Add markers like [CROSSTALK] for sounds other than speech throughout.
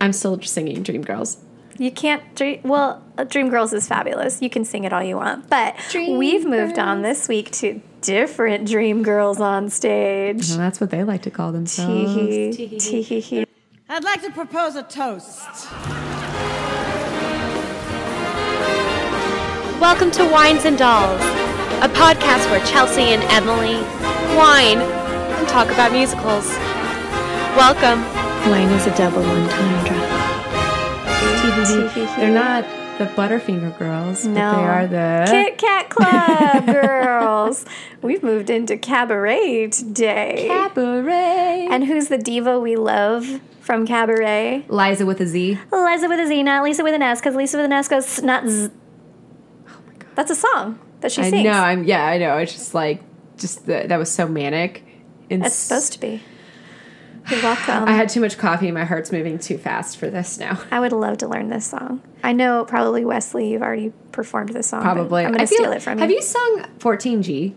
I'm still just singing Dreamgirls. You can't dream. Well, uh, Dreamgirls is fabulous. You can sing it all you want. But we've moved on this week to different Dreamgirls on stage. Well, that's what they like to call themselves. Tee-hee, tee-hee-hee. I'd like to propose a toast. Welcome to Wines and Dolls, a podcast where Chelsea and Emily wine and talk about musicals. Welcome. Wine is a double entendre. TBD. They're not the Butterfinger girls, No. but they are the. Kit Kat Club [LAUGHS] girls. We've moved into cabaret today. Cabaret. and who's the diva we love from cabaret? Liza with a Z. Liza with a Z, not Lisa with an S, because Lisa with an S goes not Z. Oh my god. That's a song that she I sings. know. I'm. Yeah, I know. It's just like, just the, that was so manic. And It's supposed to be. You're welcome. I had too much coffee. My heart's moving too fast for this now. I would love to learn this song. I know probably Wesley, you've already performed this song. Probably. I'm going I to feel- steal it from you. Have you sung 14G?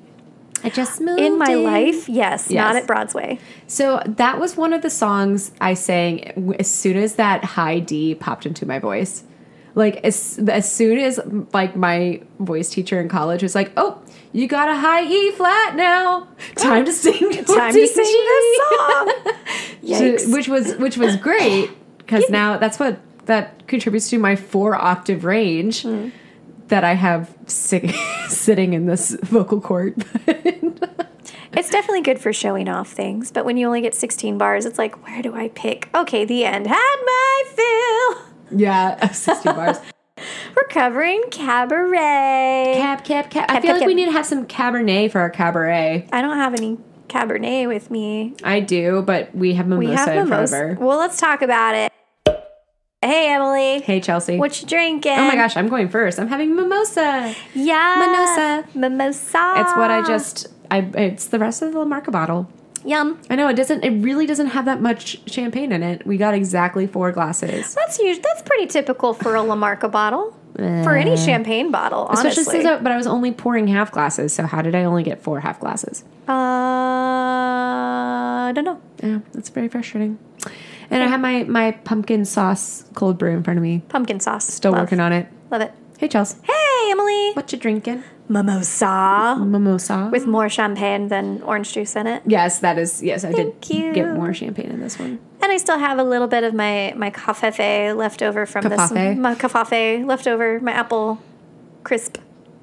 I just moved in my life? Yes, not at Broadway. So that was one of the songs I sang as soon as that high D popped into my voice. Like as as soon as like my voice teacher in college was like, "Oh, you got a high E flat now. Time to sing. Time to sing this song. [LAUGHS] So- Yikes. which was which was great because now that's what that contributes to my four octave range Hmm. that I have si- [LAUGHS] sitting in this vocal cord. [LAUGHS] It's definitely good for showing off things, but when you only get 16 bars, it's like, where do I pick? Okay, the end. Had my fill. yeah, 16 bars. We're covering cabaret. Cab, cab, cab. I feel like we need to have some Cabernet for our cabaret. I don't have any cabernet with me. I do, but we have mimosa We have in front of mimosa. her. Well, let's talk about it. Hey, Emily. Hey, Chelsea. What you drinking? oh my gosh, I'm going first. I'm having mimosa. Yeah. Mimosa. Mimosa. It's what I just. I. It's the rest of the Marca bottle. Yum. I know it doesn't. It really doesn't have that much champagne in it. We got exactly four glasses. That's huge. That's pretty typical for a La Marca bottle. For any champagne bottle, honestly. Especially since, I, but I was only pouring half glasses. So how did I only get four half glasses? uh, I don't know. Yeah, that's very frustrating. And I have my my pumpkin sauce cold brew in front of me. Pumpkin sauce. Still Love. working on it. Love it. Hey, Chelsea. Hey, Emily. What you drinking? Mimosa. Mimosa. With more champagne than orange juice in it. yes, that is yes. I Thank did you. get more champagne in this one. And I still have a little bit of my my cafefe left over from Cafefe? this my cafefe left over my apple crisp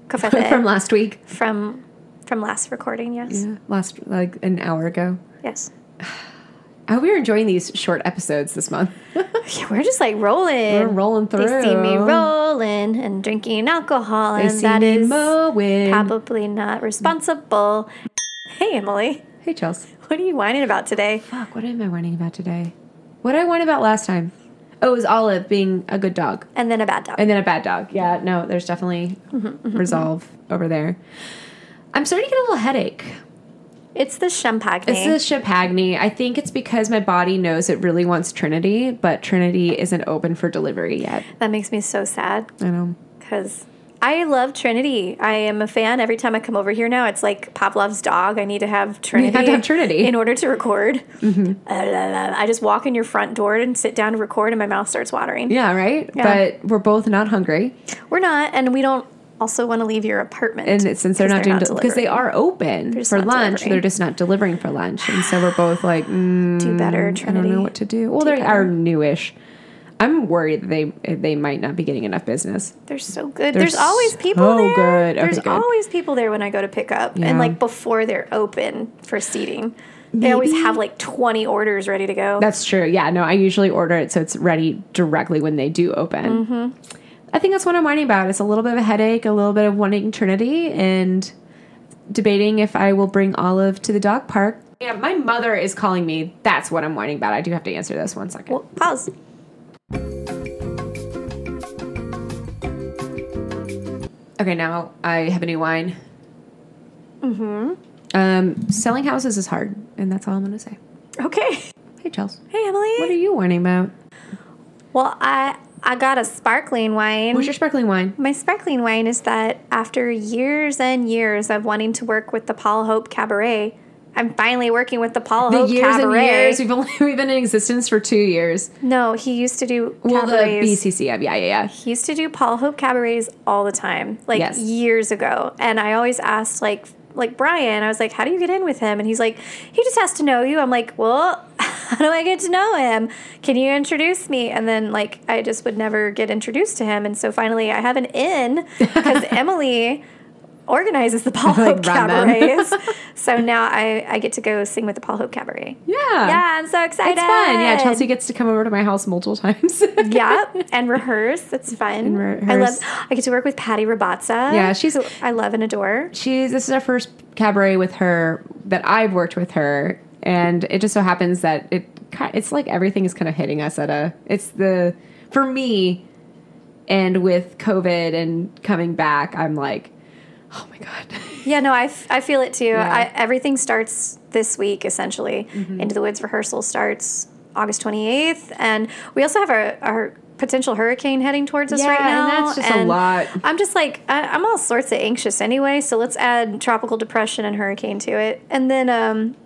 cafefe [LAUGHS] From last week. from from last recording. Yes, Yeah, last like an hour ago. yes. [SIGHS] I hope you're enjoying these short episodes this month. [LAUGHS] Yeah, we're just like rolling. We're rolling through. They see me rolling and drinking alcohol, They and that is mowing. probably not responsible. Hey, Emily, Hey, Chelsea. [LAUGHS] what are you whining about today? Fuck, what am I whining about today? What did I whine about last time? Oh, it was Olive being a good dog. And then a bad dog. And then a bad dog. Yeah, no, there's definitely mm-hmm, mm-hmm, resolve mm-hmm. over there. I'm starting to get a little headache. it's the champagne. It's the Champagne. I think it's because my body knows it really wants Trinity, but Trinity isn't open for delivery yet. that makes me so sad. I know. because I love Trinity. I am a fan. Every time I come over here now, it's like Pavlov's dog. I need to have [LAUGHS] Trinity. have to have Trinity. in order to record. Uh, I just walk in your front door and sit down to record, and my mouth starts watering. Yeah, right? Yeah. But we're both not hungry. We're not, and we don't also want to leave your apartment. And since they're not doing, because they are open for lunch, delivering. they're just not delivering for lunch. And so we're both like, mm, [SIGHS] Do better, Trinity. I Trinity. don't know what to do. Well, Do they better. are newish. I'm worried that they they might not be getting enough business. They're so good. They're There's always people so there. good. Okay, There's good. always people there when I go to pick up, Yeah. and like before they're open for seating. They always have like 20 orders ready to go. That's true. Yeah, no, I usually order it so it's ready directly when they do open. Mm-hmm. I think that's what I'm whining about. It's a little bit of a headache, a little bit of wanting Trinity, and debating if I will bring Olive to the dog park. Yeah, my mother is calling me. That's what I'm whining about. I do have to answer this one second. well, pause. Okay, now I have a new wine. Mm-hmm. Um, selling houses is hard, and that's all I'm going to say. Okay. Hey, Chels. Hey, Emily. What are you whining about? Well, I I got a sparkling wine. What's your sparkling wine? My sparkling wine is that after years and years of wanting to work with the Paul Hope Cabaret, I'm finally working with the Paul The Hope years Cabaret. and years. We've only [LAUGHS] we've been in existence for two years. No, he used to do Well, the cabarets. BCCM, yeah, yeah, yeah. He used to do Paul Hope cabarets all the time, like Yes. years ago. And I always asked, like, like Brian, I was like, "How do you get in with him?" And he's like, "He just has to know you." I'm like, "Well, [LAUGHS] how do I get to know him? Can you introduce me?" And then like I just would never get introduced to him. And so finally, I have an in because [LAUGHS] Emily organizes the [LAUGHS] Paul Hope Like, cabarets. [LAUGHS] so now I I get to go sing with the Paul Hope cabaret. Yeah. Yeah, I'm so excited. It's fun. Yeah, Chelsea gets to come over to my house multiple times. [LAUGHS] yeah, and rehearse. It's fun. And I love. I get to work with Patty Rabazza. Yeah, she's- I love and adore. She's this is our first cabaret with her that I've worked with her, and it just so happens that it it's like everything is kind of hitting us at a. It's the for me, and with COVID and coming back, I'm like, oh my god. [LAUGHS] Yeah, no, I, f- I feel it too. Yeah. Mm-hmm. I, everything starts this week essentially. Into the Woods rehearsal starts August 28th, and we also have our our potential hurricane heading towards us Yeah, right and now. that's just a lot. I'm just like I, I'm all sorts of anxious anyway. So let's add tropical depression and hurricane to it, and then um,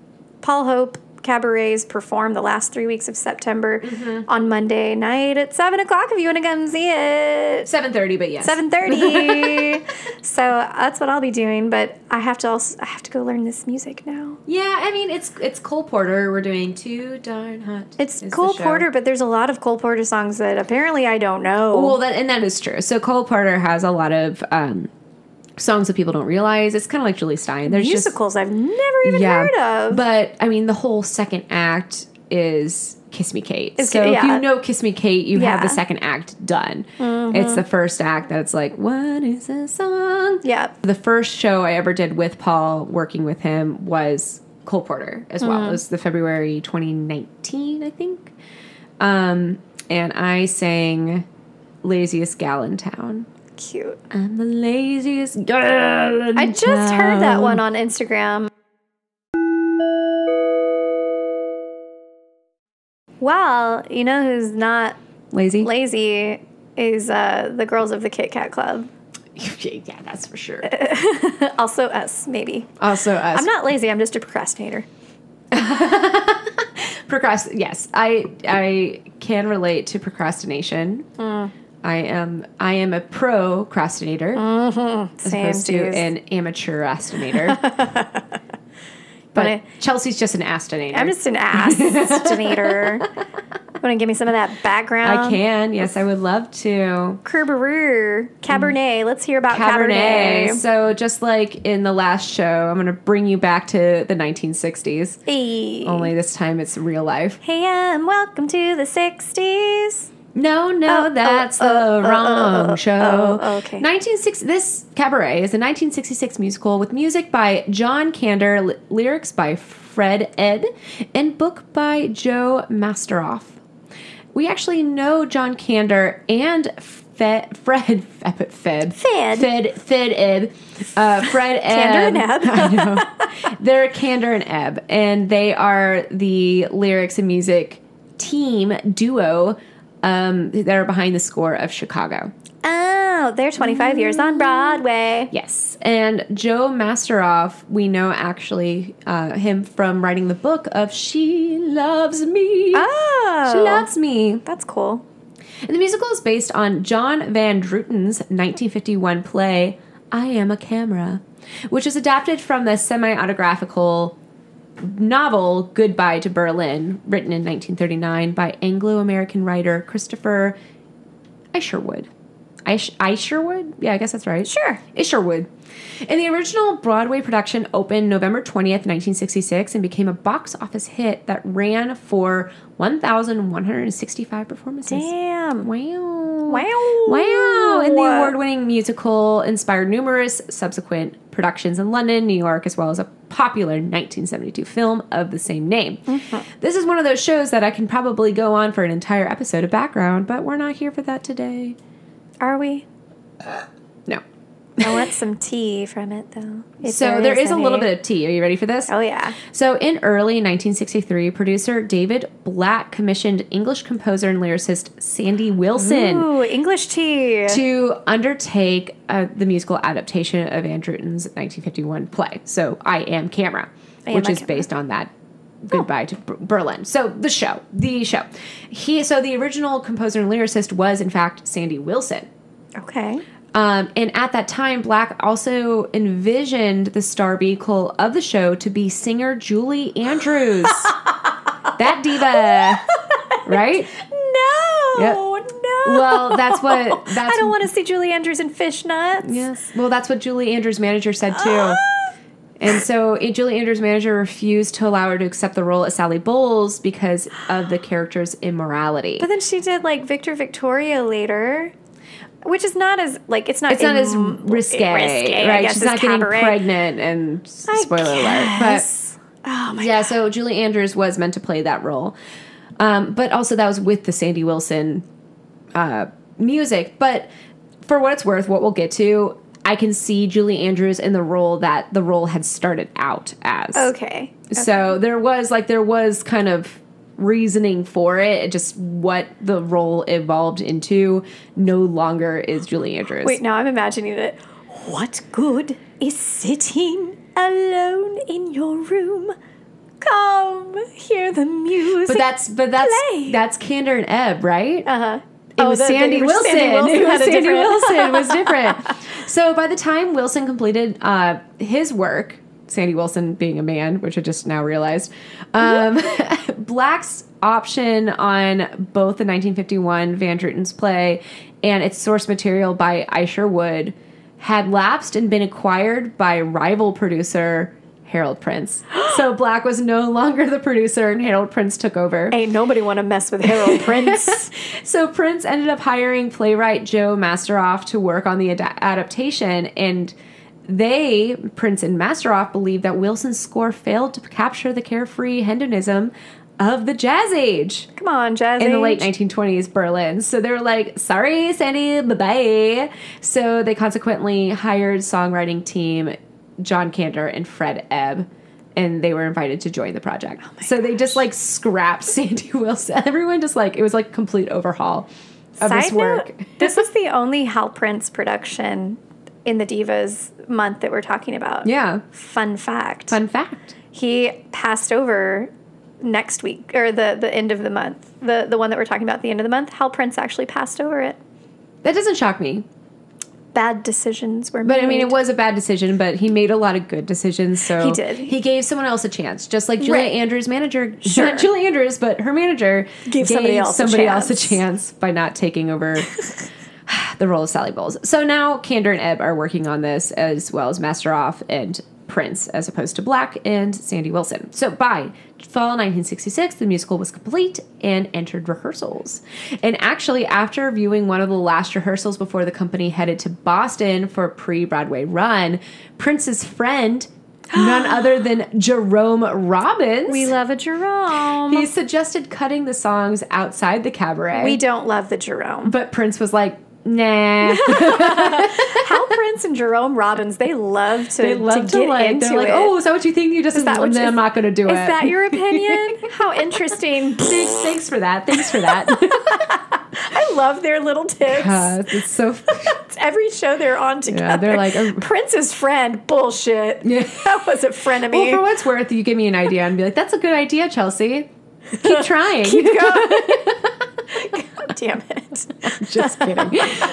Paul Hope cabarets perform the last three weeks of September Mm-hmm. on Monday night at seven o'clock. If you want to come see it, Seven thirty, but yes. seven thirty. [LAUGHS] so that's what I'll be doing. But I have to also I have to go learn this music now. Yeah, I mean it's it's Cole Porter. We're doing too darn hot. It's Cole. Porter, but there's a lot of Cole Porter songs that apparently I don't know. Well, that and that is true. So Cole Porter has a lot of um, songs that people don't realize. It's kind of like Jule Styne. There's just musicals I've never even heard of. But I mean, the whole second act is Kiss Me Kate. It's- so if you know Kiss Me Kate, you have the Mm-hmm. second act done. It's the first act that's like, what is this song? yeah. The first show I ever did with Paul, working with him, was Cole Porter as well. It was the February 2019, I think. Um, and I sang Laziest Gal in Town. Cute. I'm the laziest girl in I just heard that one on Instagram. Well, you know who's not Lazy? lazy is uh, the girls of the Kit Kat Club. [LAUGHS] yeah, that's for sure. [LAUGHS] Also us, maybe. Also, us. I'm not lazy. I'm just a procrastinator. [LAUGHS] Procrast- yes, I I can relate to procrastination. Mm. I am I am a procrastinator mm-hmm. as Same opposed to an amateur astinator. [LAUGHS] but I- Chelsea's just an astinator. I'm just an astinator. Want to give me some of that background? I can. Yes, I would love to. Kerberoo, Cabernet. Mm. Let's hear about Cabernet. Cabernet. So just like in the last show, I'm going to bring you back to the 1960s. Hey. Only this time it's real life. Hey, and welcome to the 60s. No, no, Oh, that's oh, the oh, oh, wrong oh, oh, show. oh, okay. 1960. This cabaret is a 1966 musical with music by John Kander, li- lyrics by Fred Ed, and book by Joe Masteroff. We actually know John Kander and Fe- Fred. [LAUGHS] I put Fed. Fed. Fed. Fed Ed. Uh, [LAUGHS] Fred Ed. [LAUGHS] Kander and Ebb. I know. They're Kander and Ebb, and they are the lyrics and music team duo um, that are behind the score of Chicago. Oh, they're 25 years on Broadway. Yes, and Joe Masteroff, we know actually uh, him from writing the book of "She Loves Me." Oh. She loves me. That's cool. And the musical is based on John Van Druten's 1951 play "I Am a Camera," which is adapted from the semi-autographical novel Goodbye to Berlin, written in 1939 by Anglo-American writer Christopher Isherwood. Ish- Isherwood? Yeah, I guess that's right. Sure. Isherwood. And the original Broadway production opened November 20th, 1966, and became a box office hit that ran for 1,165 performances. Damn. Wow. Wow. Wow. And the award winning musical inspired numerous subsequent productions in London, New York, as well as a popular 1972 film of the same name. Mm-hmm. This is one of those shows that I can probably go on for an entire episode of background, but we're not here for that today. Are we? Uh, I want some tea from it, though. so there is a little bit of tea. Are you ready for this? Oh, yeah. So, in early 1963, producer David Black commissioned English composer and lyricist Sandy Wilson Ooh, English tea. to undertake uh, the musical adaptation of Van Druten's 1951 play. So, I Am Camera. And which like- is based on that goodbye to Berlin. So the show, the show. He so the original composer and lyricist was in fact Sandy Wilson. Okay. Um, and at that time, Black also envisioned the star vehicle of the show to be singer Julie Andrews. [LAUGHS] that diva, right? No, Yep. no. Well, that's what [LAUGHS] that's. I don't want to see Julie Andrews in fishnets. Yes. Well, that's what Julie Andrews' manager said too. And so Julie Andrews' manager refused to allow her to accept the role as Sally Bowles because of the character's immorality. But then she did like Victor Victoria later, which is not as like it's not. it's not as risque, risque, right? guess, She's not getting cabaret. pregnant, and spoiler alert. But oh my yeah, so Julie Andrews was meant to play that role, um, but also that was with the Sandy Wilson uh, music. But for what it's worth, what we'll get to, I can see Julie Andrews in the role that the role had started out as. Okay. So there was like there was kind of reasoning for it. Just what the role evolved into no longer is Julie Andrews. Wait, now I'm imagining it. What good is sitting alone in your room? Come hear the music. but that's but that's play. that's Kander and Ebb, right? uh huh. [LAUGHS] It was Sandy Wilson. It was Sandy Wilson. Was different. so by the time Wilson completed uh, his work, Sandy Wilson being a man, which I just now realized, um, [LAUGHS] Black's option on both the 1951 Van Drutens play and its source material by Isherwood had lapsed and been acquired by rival producer Harold Prince. [GASPS] so Black was no longer the producer, and Harold Prince took over. Ain't nobody want to mess with Harold [LAUGHS] Prince. [LAUGHS] So Prince ended up hiring playwright Joe Masteroff to work on the ad- adaptation, and they, Prince and Masteroff, believe that Wilson's score failed to capture the carefree hedonism of the jazz age Come on, Jazz. in the late 1920s Berlin. So they were like, sorry, Sandy, bye bye. So they consequently hired songwriting team John Kander and Fred Ebb. And they were invited to join the project. Oh so they just like scrapped [LAUGHS] Sandy Wilson. Everyone just like, it was like complete overhaul of Side this work. note, this is the only Hal Prince production in the Divas month that we're talking about. Yeah. Fun fact. Fun fact. He passed over next week or the the end of the month. The the one that we're talking about at the end of the month. Hal Prince actually passed over it. That doesn't shock me. Bad decisions were made. But. I mean, it was a bad decision, but he made a lot of good decisions. So He did. He gave someone else a chance, just like Julia Right. Andrews' manager, [LAUGHS] Sure. not Julia Andrews, but her manager Gave somebody else a else a chance by not taking over [LAUGHS] [SIGHS] the role of Sally Bowles. So now Kander and Ebb are working on this as well as Masteroff and Prince, as opposed to Black and Sandy Wilson. So by fall 1966, the musical was complete and entered rehearsals. And actually, after viewing one of the last rehearsals before the company headed to Boston for a pre-Broadway run, Prince's friend, none [GASPS] other than Jerome Robbins, we love a Jerome. he suggested cutting the songs outside the cabaret. we don't love the Jerome. but Prince was like, nah. [LAUGHS] Hal Prince and Jerome Robbins, they love to, they love to to, get like, into they're like, it. oh, is that what you think? You just, Is that what "Nah, you- I'm not going to do Is it. that your opinion? [LAUGHS] How interesting. [LAUGHS] Thanks, thanks for that. Thanks for that. I love their little tips. Uh, it's so. Every show they're on together. they're like a- Prince's friend. Bullshit. Yeah. That was a friend frenemy. Well, for what's worth, you give me an idea and be like, "That's a good idea, Chelsea. Keep trying." God damn it. [LAUGHS] just kidding.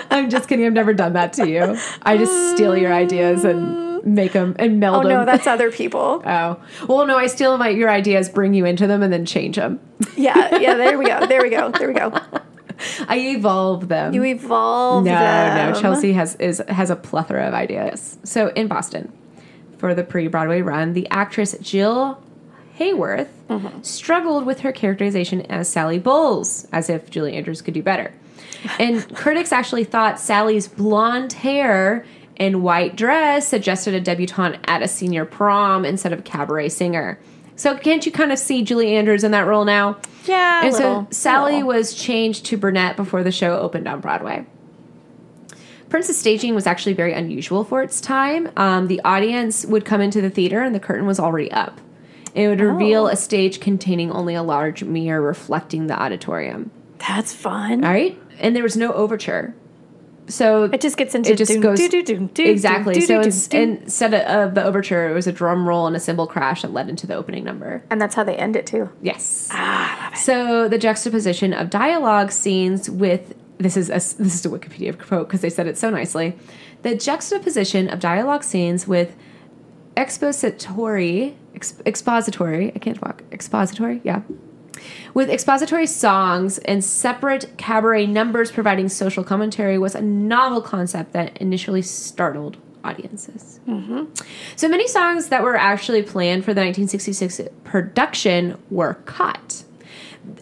I'm just kidding. I've never done that to you. I just steal your ideas and make them and meld Oh them. Oh, no, that's other people. [LAUGHS] Oh well, no. I steal my your ideas, bring you into them, and then change them. Yeah, yeah. There we go. There we go. There we go. I evolve them. You evolve No, them. no. Chelsea has is has a plethora of ideas. So in Boston, for the pre-Broadway run, the actress Jill Haworth Mm-hmm. struggled with her characterization as Sally Bowles, as if Julie Andrews could do better. And [LAUGHS] critics actually thought Sally's blonde hair and white dress suggested a debutante at a senior prom instead of a cabaret singer. So can't you kind of see Julie Andrews in that role now? Yeah, a And little, so Sally little. was changed to brunette before the show opened on Broadway. Prince's staging was actually very unusual for its time. Um, the audience would come into the theater and the curtain was already up. It would reveal Oh. a stage containing only a large mirror reflecting the auditorium. That's fun. All right? And there was no overture. so It just gets into it just doom, goes doo, doo, doom, doo, exactly. doom, doo, so doo, it's, doom, doom. instead of the overture, it was a drum roll and a cymbal crash that led into the opening number. and that's how they end it too. Yes. Ah, I love it. So the juxtaposition of dialogue scenes with this is a, this is a Wikipedia quote because they said it so nicely. The juxtaposition of dialogue scenes with expository ex, expository I can't talk expository yeah with expository songs and separate cabaret numbers providing social commentary was a novel concept that initially startled audiences. So many songs that were actually planned for the 1966 production were cut.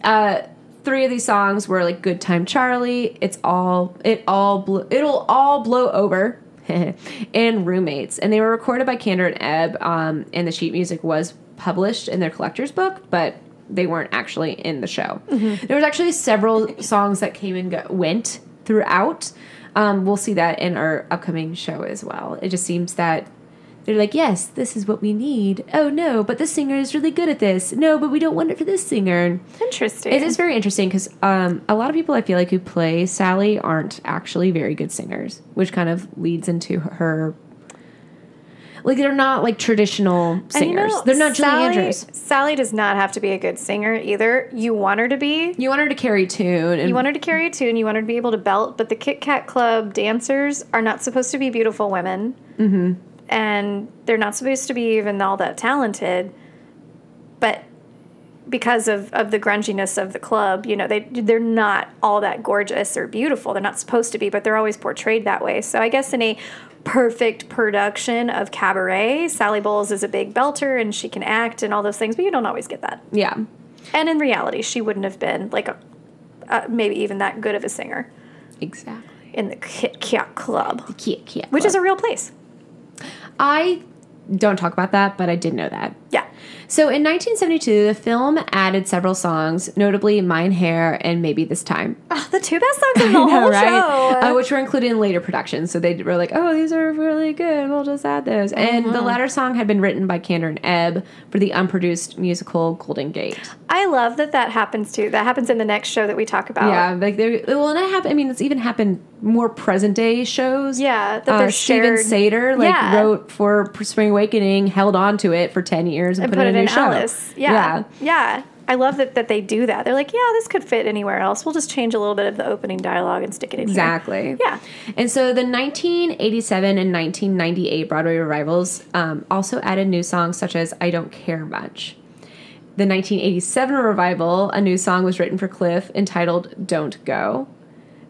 Uh, three of these songs were like "Good Time Charlie," "It's All," "It All," Blo- "It'll All Blow Over," [LAUGHS] and "Roommates," and they were recorded by Kander and Ebb. Um, and the sheet music was published in their collector's book, but they weren't actually in the show. There was actually several songs that came and go, went throughout. Um, we'll see that in our upcoming show as well. It just seems that they're like, yes, this is what we need. Oh no, but this singer is really good at this. No, but we don't want it for this singer. Interesting. it is very interesting because um, a lot of people I feel like who play Sally aren't actually very good singers, which kind of leads into her. Like they're not like traditional singers. you know, they're not Julie Sally, Andrews. Sally does not have to be a good singer either. You want her to be. You want her to carry tune, and You want her to carry a tune. You want her to be able to belt. But the Kit Kat Club dancers are not supposed to be beautiful women. Mm-hmm. And they're not supposed to be even all that talented. But because of, of the grunginess of the club, you know, they they're not all that gorgeous or beautiful. They're not supposed to be, but they're always portrayed that way. So I guess in a perfect production of cabaret, Sally Bowles is a big belter and she can act and all those things, but you don't always get that. yeah, And in reality, she wouldn't have been like a uh, maybe even that good of a singer exactly. in the Kit Kat Club, The Kit Kat which is a real place. I don't talk about that, but I did know that. Yeah. So in 1972, the film added several songs, notably "Mein Herr" and "Maybe This Time." Oh, the two best songs [LAUGHS] in the whole show. Uh, which were included in later productions. So they were like, "Oh, these are really good. We'll just add those." And Uh-huh. the latter song had been written by Kander and Ebb for the unproduced musical Golden Gate. I love that that happens too. That happens in the next show that we talk about. Yeah, like they well, and it happened. I mean, it's even happened more present day shows. Yeah, that uh, they're Steven shared- Sater like Yeah. wrote for Spring Awakening, held on to it for ten years, and, And put, put it in a in. Alice. Yeah. yeah. I love that, that they do that. They're like, yeah, this could fit anywhere else. We'll just change a little bit of the opening dialogue and stick it in here. Exactly. Yeah. And so the 1987 and 1998 Broadway revivals um, also added new songs such as I Don't Care Much. The 1987 revival, a new song was written for Cliff entitled Don't Go.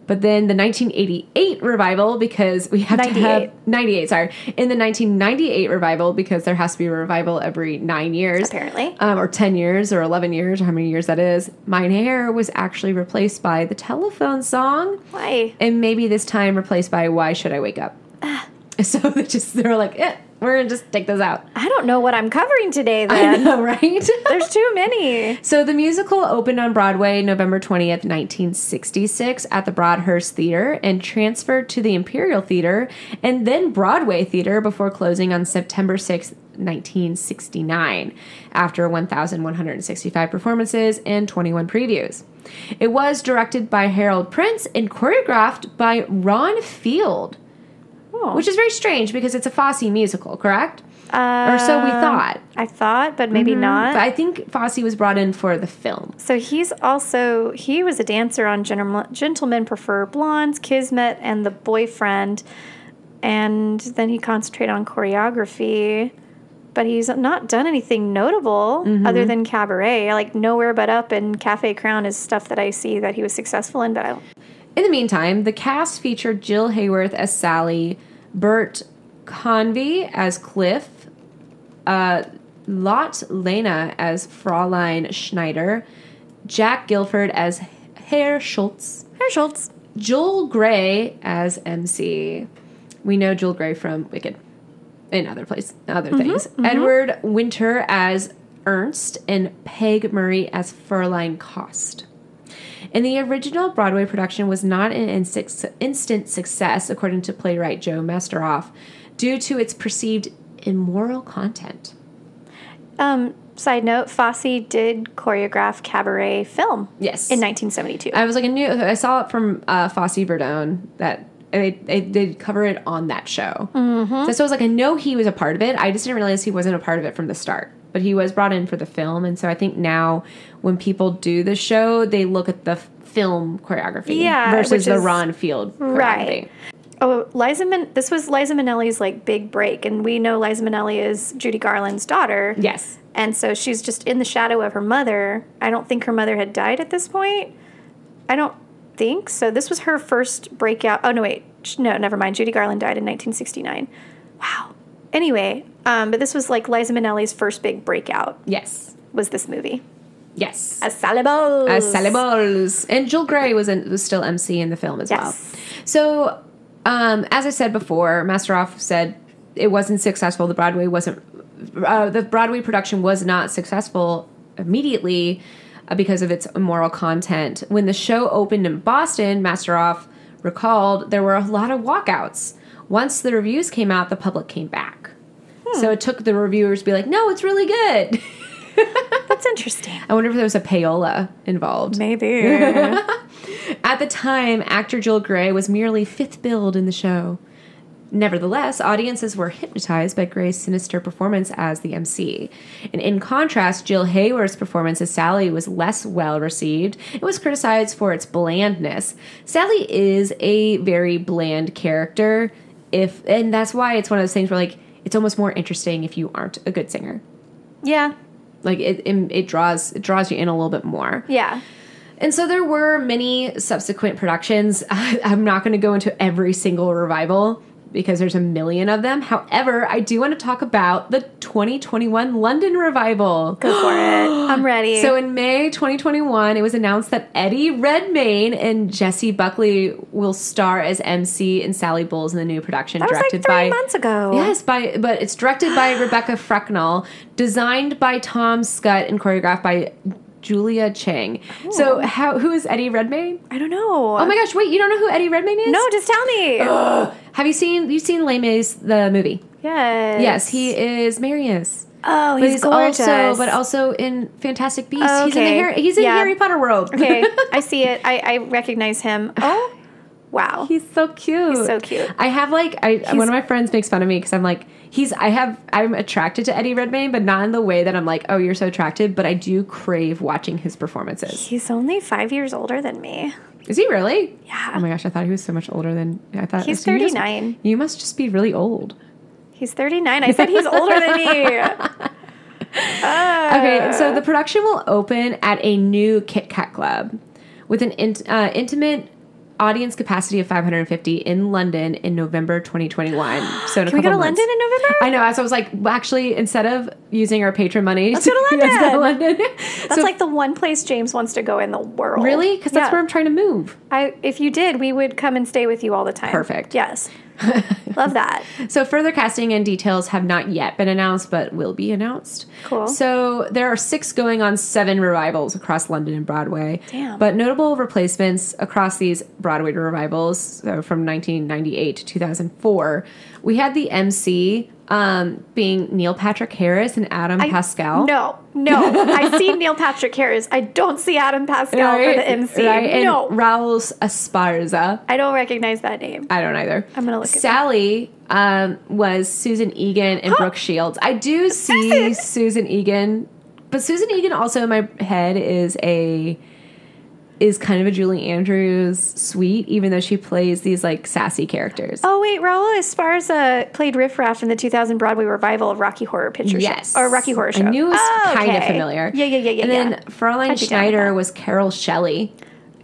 But then the 1988 revival, because we have to 98. have 98, sorry. In the 1998 revival, because there has to be a revival every nine years, Apparently. um, or 10 years, or 11 years, or how many years that is, Mein Herr was actually replaced by the telephone song Why? and maybe this time replaced by why should i wake up [LAUGHS] so they just they're like eh, we're gonna just take those out I don't know what I'm covering today i then. know right [LAUGHS] There's too many. so the musical opened on broadway november 20th 1966 at the broadhurst theater and transferred to the imperial theater and then broadway theater before closing on september 6th 1969 after 1165 performances and 21 previews it was directed by harold prince and choreographed by ron field Oh. which is very strange because it's a Fosse musical, correct? or so we um, thought. I thought, but maybe mm-hmm. not. But I think Fosse was brought in for the film. So he's also he was a dancer on Gentlemen, Gentlemen Prefer Blondes, Kismet, and The Boyfriend, and then he concentrated on choreography. But he's not done anything notable mm-hmm. other than cabaret. Like nowhere but up and Cafe Crown is stuff that I see that he was successful in. But I don't. In the meantime, the cast featured Jill Haworth as Sally, Bert Convy as Cliff, uh, Lotte Lenya as Fraulein Schneider, Jack Gilford as Herr Schultz, Herr Schultz. Joel Grey as MC. We know Joel Grey from Wicked in other place, other things. Edward Winter as Ernst and Peg Murray as Fräulein Kost. And the original Broadway production was not an instant, success, according to playwright Joe Masteroff, due to its perceived immoral content. Um, side note: Fosse did choreograph cabaret film Yes. in 1972. I was like, I knew I saw it from uh, Fosse Verdon that they, they they cover it on that show. Mm-hmm. So, so I was like, I know he was a part of it. I just didn't realize he wasn't a part of it from the start. But he was brought in for the film, and so I think now when people do the show, they look at the film choreography Yeah, versus the is- Ron Field choreography. Right. Oh, Liza Min- this was Liza Minnelli's like big break, and we know Liza Minnelli is Judy Garland's daughter. Yes. And so she's just in the shadow of her mother. I don't think her mother had died at this point. I don't think so. This was her first breakout. Oh no, wait, no, never mind. Judy Garland died in 1969. Wow. Anyway, um, but this was like Liza Minnelli's first big breakout. Yes. Was this movie? Yes. As Sally Bowles. as Sally Bowles. And Jill Grey was in, was still MC in the film as Yes. well. So, um, as I said before, Masteroff said it wasn't successful. The Broadway wasn't. Uh, the Broadway production was not successful immediately uh, because of its immoral content. When the show opened in Boston, Masteroff recalled there were a lot of walkouts. Once the reviews came out, the public came back. So hmm. it took the reviewers to be like, "No, it's really good." [LAUGHS] That's interesting. I wonder if there was a payola involved. Maybe. [LAUGHS] At the time, actor Joel Grey was merely fifth billed in the show. Nevertheless, audiences were hypnotized by Grey's sinister performance as the MC. And in contrast, Jill Haworth's performance as Sally was less well received. It was criticized for its blandness. Sally is a very bland character, if and that's why it's one of those things where like it's almost more interesting if you aren't a good singer. yeah. Like it, it, it draws it draws you in a little bit more. Yeah. And so there were many subsequent productions. [LAUGHS] I'm not going to go into every single revival because there's a million of them. However, I do want to talk about the 2021 London revival. Go for it. [GASPS] I'm ready. So in May 2021, it was announced that Eddie Redmayne and Jessie Buckley will star as MC and Sally Bowles in the new production that was like three by months ago. Yes, by but it's directed by [GASPS] Rebecca Frecknell, designed by Tom Scutt, and choreographed by Julia Cheng. So how who is Eddie Redmayne? I don't know. Oh my gosh, wait, you don't know who Eddie Redmayne is? No, just tell me. [GASPS] Have you seen you've seen Les Mis the movie? yes. Yes, he is Marius. Oh, he's, he's also but also in Fantastic Beasts. Oh, He's in the okay. Harry, he's in Yeah. Harry Potter world. [LAUGHS] okay, [LAUGHS] I see it. I, I recognize him. Oh, wow. He's so cute. He's so cute. I have like I one of my friends makes fun of me because I'm like he's I have I'm attracted to Eddie Redmayne, but not in the way that I'm like oh you're so attractive. But I do crave watching his performances. He's only five years older than me. Is he really? Yeah. Oh my gosh, I thought he was so much older than I thought. He's so you must- 39. You must just be really old. He's 39. I said he's older than me. [LAUGHS] Okay, so the production will open at a new Kit Kat Club with an int- uh, intimate audience capacity of 550 in London in November 2021. So in a Can we go to months. London in November? I know. So I was like, well, actually, instead of using our patron money, Let's go to [LAUGHS] let's go to London. London. That's So- like the one place James wants to go in the world. really because that's Yeah. where I'm trying to move. I, if you did, we would come and stay with you all the time. Perfect. Yes. [LAUGHS] Love that. So further casting and details have not yet been announced, but will be announced. Cool. So there are six going on seven revivals across London and Broadway. Damn. But notable replacements across these Broadway revivals, so from 1998 to 2004, we had the MC um, being Neil Patrick Harris and Adam Pascal. No, no. [LAUGHS] I see Neil Patrick Harris. I don't see Adam Pascal for the MC. Right? No. Raul Esparza. I don't recognize that name. I don't either. I'm gonna look at Sally um, was Susan Egan and Brooke Shields. I do see Susan! Susan Egan, but Susan Egan also in my head is a is kind of a Julie Andrews sweet, even though she plays these like sassy characters. Oh wait, Raul Esparza played Riff Raff in the 2000 Broadway revival of Rocky Horror Picture Yes, Show or Rocky Horror Show. I knew it was Oh, kind of familiar. Yeah, yeah, yeah, yeah. And yeah. then Fraulein down with Schneider. Um, was Carole Shelley.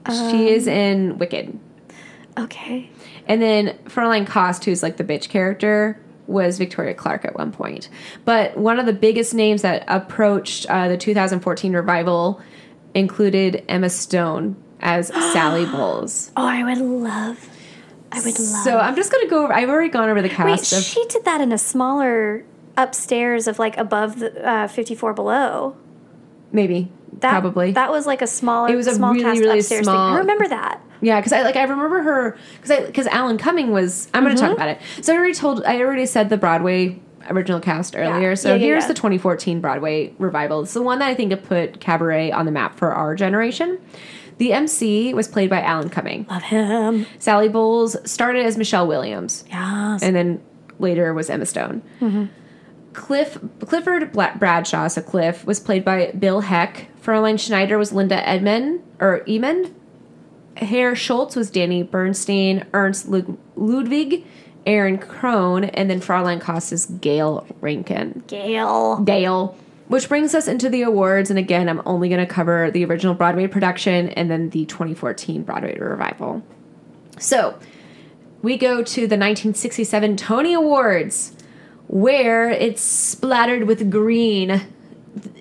she is in Wicked. okay. And then Fraulein Kost, who's like the bitch character, was Victoria Clark at one point. But one of the biggest names that approached uh, the 2014 revival included Emma Stone as Sally [GASPS] Bowles. Oh, I would love. I would love. So I'm just gonna go over. I've already gone over the Wait, cast of. she did that in a smaller upstairs of like above the uh, 54 below. maybe, That, probably. That was like a smaller, It was a small really, cast really upstairs small- thing. I remember that. Yeah, because I like I remember her because I because Alan Cumming was. I'm going to talk Mm-hmm. about it. So I already told I already said the Broadway original cast earlier. So Yeah, yeah, here's yeah. the 2014 Broadway revival. It's the one that I think it put cabaret on the map for our generation. The MC was played by Alan Cumming. Love him. Sally Bowles started as Michelle Williams, Yes. and then later was Emma Stone. Mm-hmm. Cliff Clifford Bradshaw, so Cliff, was played by Bill Heck. Fräulein Schneider was Linda Edmond or Eamon. Herr Schultz was Danny Bernstein. Ernst Lud- Ludwig, Aaron Crone, and then Fräulein Kost is Gayle Rankin. Gail. Dale. Which brings us into the awards, and again, I'm only going to cover the original Broadway production and then the 2014 Broadway revival. So, we go to the 1967 Tony Awards, where it's splattered with green.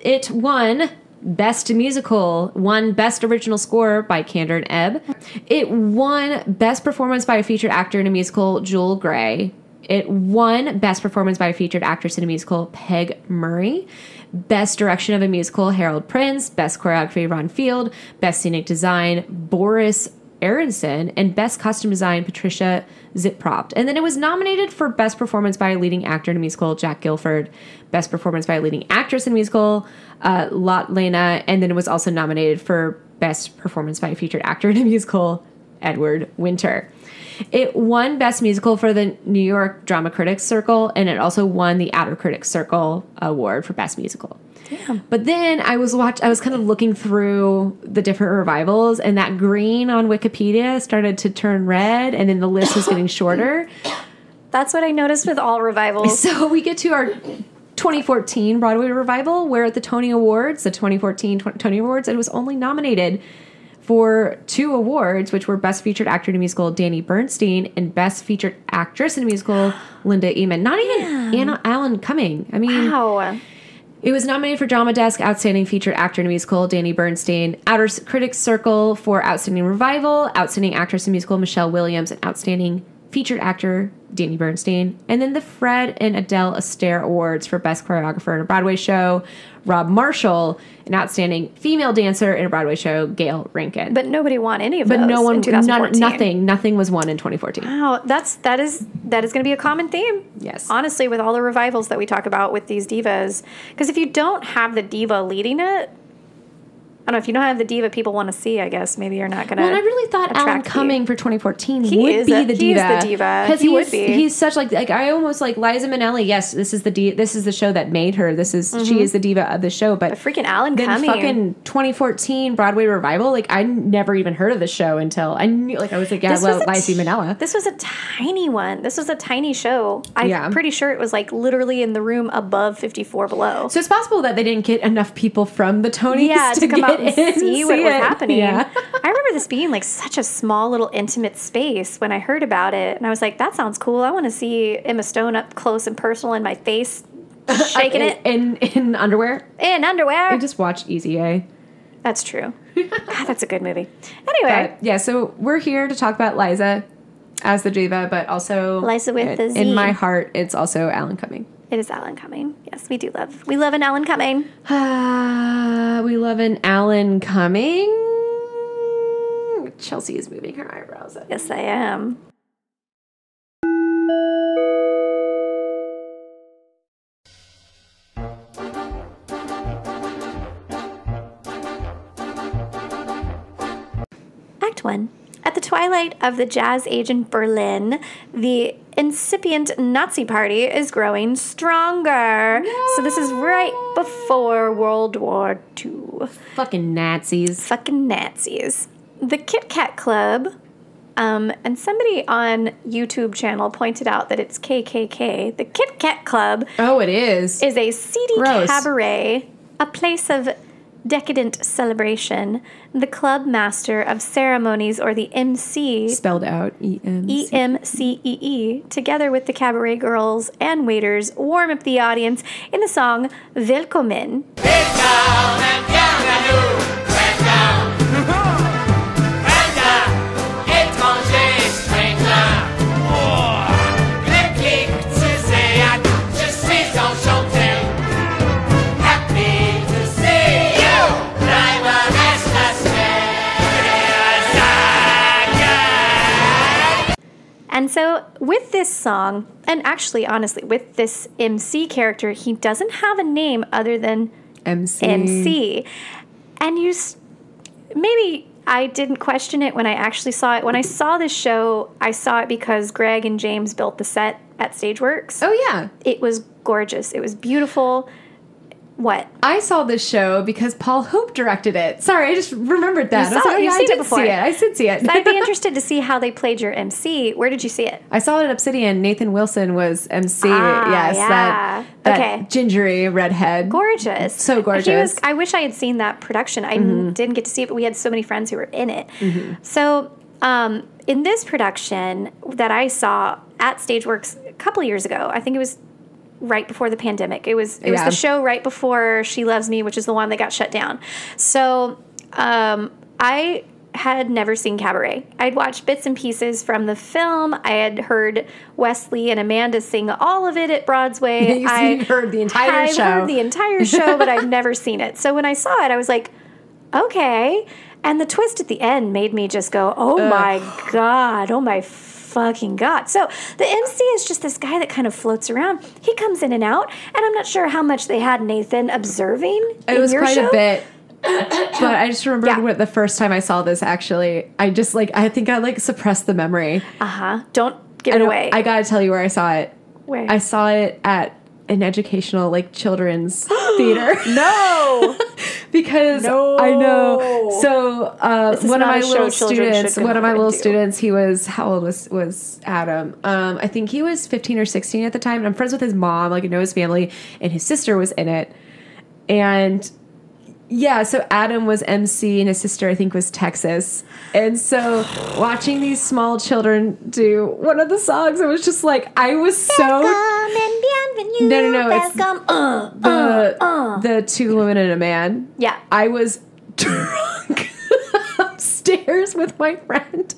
It won Best Musical, won Best Original Score by Kander and Ebb. It won Best Performance by a Featured Actor in a Musical, Joel Grey. It won Best Performance by a Featured Actress in a Musical, Peg Murray. Best Direction of a Musical, Harold Prince. Best Choreography, Ron Field. Best Scenic Design, Boris Aronson. And Best Costume Design, Patricia Zipprodt. And then it was nominated for Best Performance by a Leading Actor in a Musical, Jack Gilford. Best Performance by a Leading Actress in a Musical, uh, Lotte Lenya. And then it was also nominated for Best Performance by a Featured Actor in a Musical, Edward Winter. It won Best Musical for the New York Drama Critics Circle, and it also won the Outer Critics Circle Award for Best Musical. But then I was watch I was kind of looking through the different revivals, and that green on Wikipedia started to turn red, and then the list was getting [COUGHS] shorter. That's what I noticed with all revivals. So we get to our 2014 Broadway revival, where at the Tony Awards, the 2014 tw- Tony Awards, it was only nominated for two awards, which were Best Featured Actor in a Musical, Danny Bernstein, and Best Featured Actress in a Musical, Linda Emond. Not even Anna Allen Cumming. I mean, Wow. It was nominated for Drama Desk Outstanding Featured Actor in a Musical, Danny Bernstein, Outer Critics Circle for Outstanding Revival, Outstanding Actress in Musical, Michelle Williams, and Outstanding Featured Actor, Danny Bernstein, and then the Fred and Adele Astaire Awards for Best Choreographer in a Broadway Show, Rob Marshall, an Outstanding Female Dancer in a Broadway Show, Gayle Rankin. But nobody won any of but those no one, in none, nothing, nothing was won in 2014. Wow, that's that is that is going to be a common theme. Yes. honestly, with all the revivals that we talk about with these divas, because if you don't have the diva leading it, I don't know if you don't have the diva people want to see. I guess maybe you're not going to. Well, I really thought Alan Cumming for 2014 He would be a- the he is diva. the diva. because He he's would be. he's such like like I almost like Liza Minnelli. Yes, this is the di- this is the show that made her. This is she is the diva of the show. But Mm-hmm. freaking Alan then Cumming. fucking 2014 Broadway revival. Like I never even heard of the show until I knew like I was like yeah, well, Liza t- Minnelli. This was a tiny one. This was a tiny show. I'm Yeah. pretty sure it was like literally in the room above 54 below. So it's possible that they didn't get enough people from the Tonys yeah, to, come get out [LAUGHS] and in see what was happening. Yeah. [LAUGHS] I remember this being like such a small little intimate space when I heard about it, and I was like, "That sounds cool. I want to see Emma Stone up close and personal in my face, [LAUGHS] shaking it in in underwear. in underwear." I just watched Easy A. That's true. God, that's a good movie. Anyway, But yeah, so we're here to talk about Liza as the diva, but also Liza with in, the Z. in my heart, it's also Alan Cumming. It is Alan Cumming. Yes, we do love. We love an Alan Cumming. Ah, [SIGHS] we love an Alan Cumming. Chelsea is moving her eyebrows. At Yes, I am. Act 1. At the twilight of the jazz age in Berlin, the incipient Nazi party is growing stronger. So, this is right before World War II Fucking Nazis. fucking Nazis. The Kit Kat Club, um, and somebody on YouTube channel pointed out that it's KKK. The Kit Kat Club Oh, it is. is a seedy Gross. cabaret, a place of decadent celebration. The club master of ceremonies, or the MC, spelled out. E M. E M C E E, together with the cabaret girls and waiters, warm up the audience in the song Willkommen. And so, with this song, and actually, honestly, with this MC character, he doesn't have a name other than MC. MC. And you maybe, I didn't question it when I actually saw it. When I saw this show, I saw it because Greg and James built the set at Stageworks. Oh yeah, It was gorgeous. It was beautiful. What? I saw this show because Paul Hope directed it. Sorry, I just remembered that. You I saw like, it. oh, You've yeah, I it did before. see it. I did see it. I'd be [LAUGHS] interested to see how they played your MC. Where did you see it? I saw it at Obsidian. Nathan Wilson was MC. Ah, yes, yeah. that that Okay. gingery redhead. Gorgeous. So was, gorgeous. Mm-hmm. I wish I had seen that production. I didn't get to see it, but we had so many friends who were in it. So, um, in this production that I saw at Stageworks a couple years ago, I think it was right before the pandemic. It was it was Yeah. the show right before She Loves Me, which is the one that got shut down. So, um, I had never seen Cabaret. I'd watched bits and pieces from the film. I had heard Wesley and Amanda sing all of it at Broadway. [LAUGHS] You I heard the entire I've show. heard the entire [LAUGHS] show, but I've never seen it. So when I saw it, I was like, okay. And the twist at the end made me just go, oh my God, oh my fucking God. So the MC is just this guy that kind of floats around. He comes in and out, and I'm not sure how much they had Nathan observing. It was quite show. a bit. [COUGHS] but I just remember Yeah. what the first time I saw this actually. I just like I think I like suppressed the memory. Uh huh. Don't give I it away. I gotta tell you where I saw it. Where? I saw it at an educational like children's [GASPS] theater. no. [LAUGHS] because No. I know. So uh, one of my little students, one of my little students, he was how old was was Adam? Um, I think he was fifteen or sixteen at the time. And I'm friends with his mom, like I know his family, and his sister was in it, and. Yeah, so Adam was MC and his sister I think was Texas. And so [SIGHS] watching these small children do one of the songs, it was just like I was so No, no, no, it's-. Uh, the the two women and a man. yeah. I was [LAUGHS] drunk upstairs with my friend.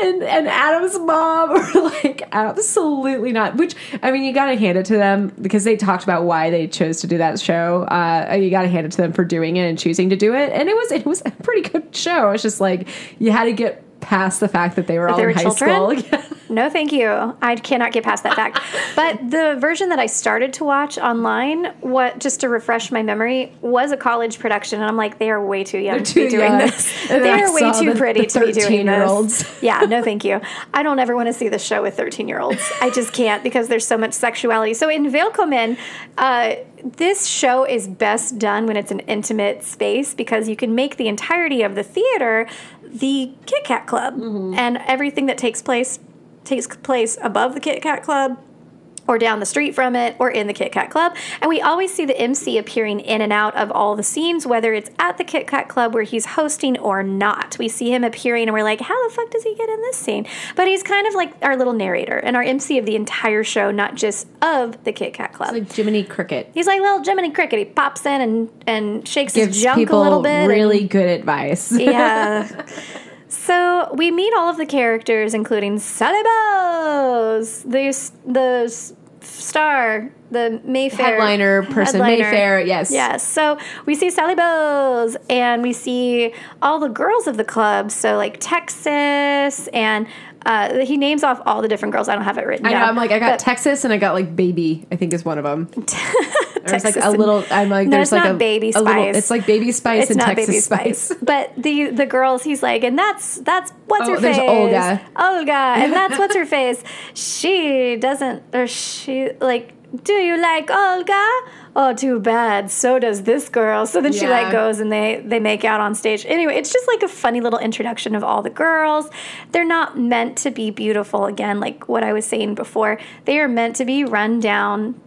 And and Adam's mom [LAUGHS] were like absolutely not. Which I mean you gotta hand it to them because they talked about why they chose to do that show. Uh you gotta hand it to them for doing it and choosing to do it. And it was it was a pretty good show. It's just like you had to get past the fact that they were all they in high children? school [LAUGHS] No, thank you. I cannot get past that fact. but the version that I started to watch online, what just to refresh my memory, was a college production, and I'm like, they are way too young They're to be doing young. this. [LAUGHS] They are way too the- pretty the to be doing 13-year-olds. this. [LAUGHS] Yeah, no, thank you. I don't ever want to see the show with 13 year olds. I just can't because there's so much sexuality. So in Willkommen, uh, this show is best done when it's an intimate space because you can make the entirety of the theater the Kit Kat Club, mm-hmm. and everything that takes place takes place above the Kit Kat Club or down the street from it or in the Kit Kat Club. And we always see the MC appearing in and out of all the scenes, whether it's at the Kit Kat Club where he's hosting or not. We see him appearing and we're like, how the fuck does he get in this scene? But he's kind of like our little narrator and our MC of the entire show, not just of the Kit Kat Club. like Jiminy Cricket He's like little Jiminy Cricket. He pops in and, and shakes gives his junk people a little bit. and- really good advice yeah. [LAUGHS] [LAUGHS] So we meet all of the characters, including Sally Bowles, the the star, the Mayfair Headliner person, Mayfair, yes. yes. So we see Sally Bowles, and we see all the girls of the club. So like Texas, and uh, he names off all the different girls. I don't have it written I know. down. I'm like, I got Texas and I got like baby. I think is one of them. [LAUGHS] There's like a little. I'm like, No, there's it's like not a Baby spice. a little- it's like baby spice it's and not Texas baby spice. spice. but the the girls he's like and that's that's what's Oh, her there's face Olga. olga and that's what's her face [LAUGHS] she doesn't or she like do you like olga oh too bad so does this girl so then she like goes and they they make out on stage anyway it's just like a funny little introduction of all the girls they're not meant to be beautiful again like what i was saying before they are meant to be run down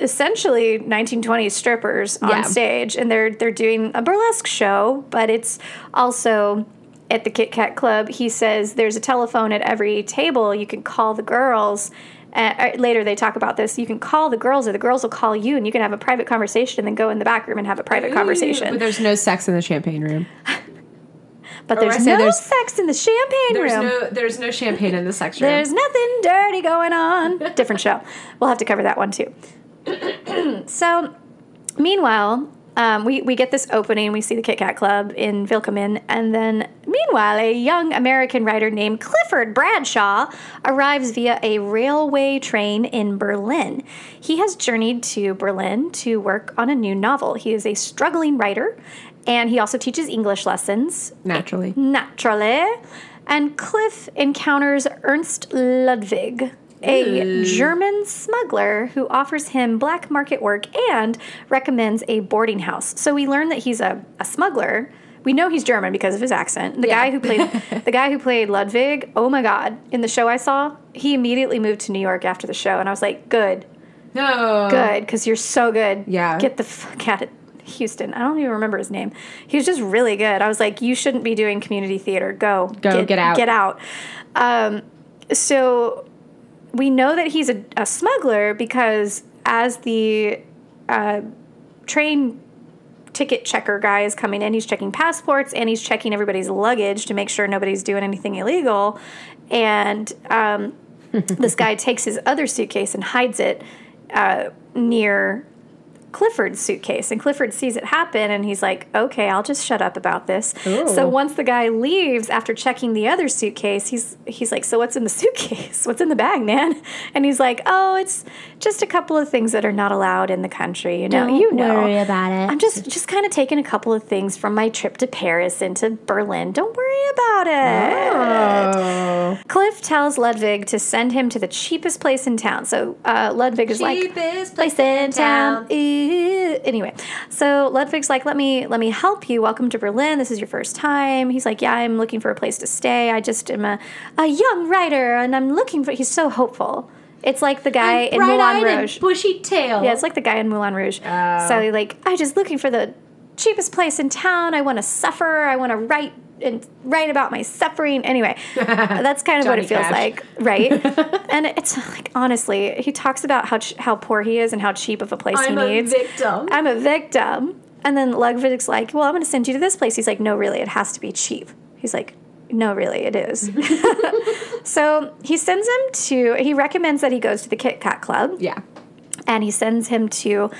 essentially 1920s strippers on Yeah. stage and they're they're doing a burlesque show but it's also at the Kit Kat Club he says there's a telephone at every table you can call the girls uh, uh, later they talk about this you can call the girls or the girls will call you and you can have a private conversation and then go in the back room and have a private conversation But there's no sex in the champagne room. [LAUGHS] but or there's no there's- sex in the champagne There's room no there's no champagne in the sex [LAUGHS] room. There's nothing dirty going on. Different show. We'll have to cover that one too. So, meanwhile, um, we, we get this opening. We see the Kit Kat Club in Willkommen. And then, meanwhile, a young American writer named Clifford Bradshaw arrives via a railway train in Berlin. He has journeyed to Berlin to work on a new novel. He is a struggling writer and he also teaches English lessons Naturally. naturally. And Cliff encounters Ernst Ludwig, a German smuggler who offers him black market work and recommends a boarding house. So we learn that he's a, a smuggler. We know he's German because of his accent. The Yeah. guy who played [LAUGHS] the guy who played Ludwig, oh my god, in the show I saw, he immediately moved to New York after the show and I was like, "Good. No. Good cuz you're so good. Yeah. Get the fuck out of Houston. I don't even remember his name. He was just really good. I was like, you shouldn't be doing community theater. Go. Go, get out. Get out. Um, so we know that he's a, a smuggler because as the uh, train ticket checker guy is coming in, he's checking passports and he's checking everybody's luggage to make sure nobody's doing anything illegal. And um, [LAUGHS] this guy takes his other suitcase and hides it uh, near Clifford's suitcase, and Clifford sees it happen, and he's like, "Okay, I'll just shut up about this." So once the guy leaves after checking the other suitcase, he's he's like, "So what's in the [LAUGHS] suitcase? What's in the bag, man?" And he's like, "Oh, it's just a couple of things that are not allowed in the country. You know, you know. Don't worry about it. I'm just just kind of taking a couple of things from my trip to Paris and to Berlin. Don't worry about it." Oh. Cliff tells Ludwig to send him to the cheapest place in town. So uh, Ludwig is like, Cheapest place in town. Ooh. Anyway, so Ludwig's like, let me let me help you. Welcome to Berlin. This is your first time. He's like, yeah, I'm looking for a place to stay. I just am a, a young writer, and I'm looking for. He's so hopeful. It's like the guy in Moulin Rouge. bushy tail. Yeah, it's like the guy in Moulin Rouge. So oh. like, I'm just looking for the cheapest place in town. I want to suffer. I want to write and write about my suffering. Anyway, [LAUGHS] that's kind of what it feels Cash. like, right? [LAUGHS] and it's like honestly, he talks about how ch- how poor he is and how cheap of a place I'm he a needs. victim. I'm a victim. And then Ludwig's like, well, I'm going to send you to this place. He's like, no, really, it has to be cheap. He's like, no, really, it is. [LAUGHS] so he sends him to, he recommends that he goes to the Kit Kat Club yeah. and he sends him to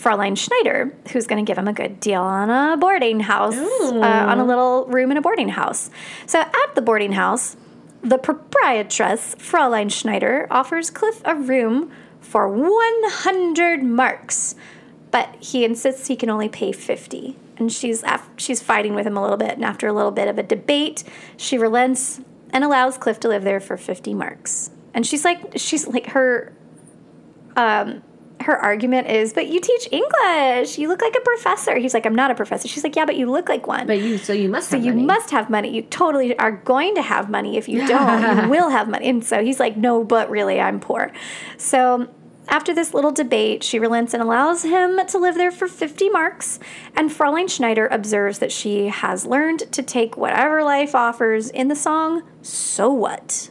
Fraulein Schneider, who's going to give him a good deal on a boarding house, uh, on a little room in a boarding house. So at the boarding house, the proprietress, Fraulein Schneider, offers Cliff a room for 100 marks, but he insists he can only pay 50. And she's af- she's fighting with him a little bit, and after a little bit of a debate, she relents and allows Cliff to live there for 50 marks. And she's like, she's like her her argument is, but you teach English. You look like a professor. He's like, I'm not a professor. She's like, yeah, but you look like one. But you, so you must so have you money. must have money. You totally are going to have money. If you [LAUGHS] don't, you will have money. And so he's like, no, but really, I'm poor. So after this little debate, she relents and allows him to live there for 50 marks. And Fraulein Schneider observes that she has learned to take whatever life offers in the song, So What?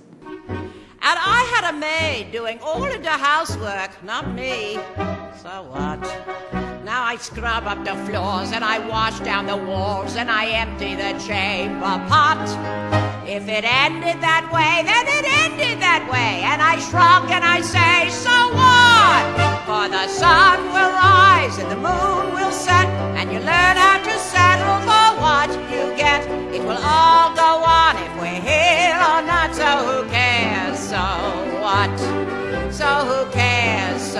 And I had a maid doing all of the housework, not me. So what? Now I scrub up the floors and I wash down the walls and I empty the chamber pot. If it ended that way, then it ended that way. And I shrug and I say, so what? For the sun will rise and the moon will set, and you learn how to settle for what you get. It will all go on if we're here or not, so who cares? So what? So who cares? So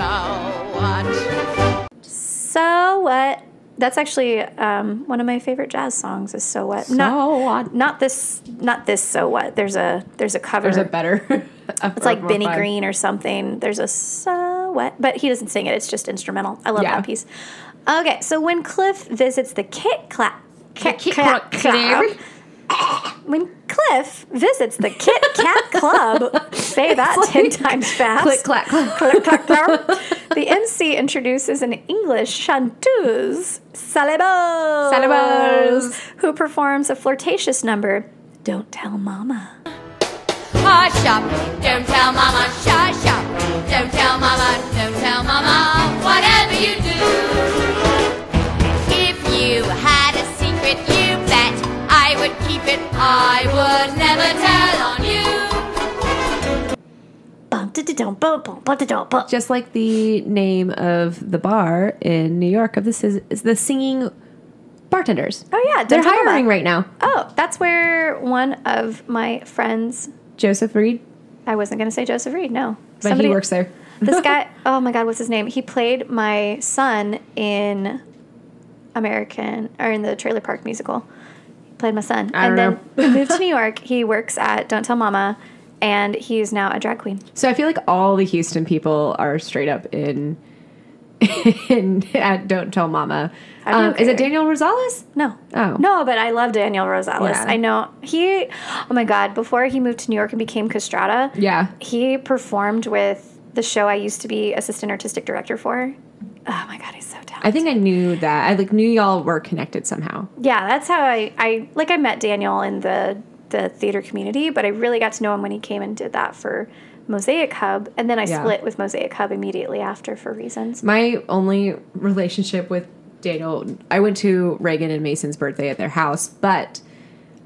what? So what? That's actually um, one of my favorite jazz songs. Is so what? So not, what? Not this. Not this. So what? There's a there's a cover. There's a better. [LAUGHS] it's like Benny Green or something. There's a so what? But he doesn't sing it. It's just instrumental. I love Yeah. that piece. Okay, so when Cliff visits the Kit Clap, Kit Kit Kat Kat Club, when Cliff visits the Kit Kat [LAUGHS] Club, say that ten times [LAUGHS] fast. Click, clack, clack. [LAUGHS] Click, clack, clack. the MC introduces an English chanteuse, Sally Bowles, Salibos. who performs a flirtatious number, Don't Tell Mama. Hush up, don't tell mama, shush up. Don't tell mama, don't tell mama, whatever you do. I would never tell on you. Just like the name of the bar in New York of this is, is the singing bartenders. Oh, yeah, They're Don't Tell Mama. hiring right now. Oh, that's where one of my friends. Joseph Reed, I wasn't going to say Joseph Reed. No, but he works there. this guy. [LAUGHS] Oh my God, what's his name? He played my son in American or in the Trailer Park musical. Played my son, I and then he moved to [LAUGHS] New York. He works at Don't Tell Mama, and he's now a drag queen. So I feel like all the Houston people are straight up in [LAUGHS] in at Don't Tell Mama. Um, okay. Is it Daniel Rosales? No. Oh. No, but I love Daniel Rosales. Yeah. I know he. Oh my God! Before he moved to New York and became Castrata, Yeah. he performed with the show I used to be assistant artistic director for. Oh my God, he's so talented. I think I knew that. I like knew y'all were connected somehow. yeah, that's how I, I like I met Daniel in the the theater community, but I really got to know him when he came and did that for Mosaic Hub, and then I Yeah. split with Mosaic Hub immediately after for reasons. My only relationship with Daniel, I went to Reagan and Mason's birthday at their house, but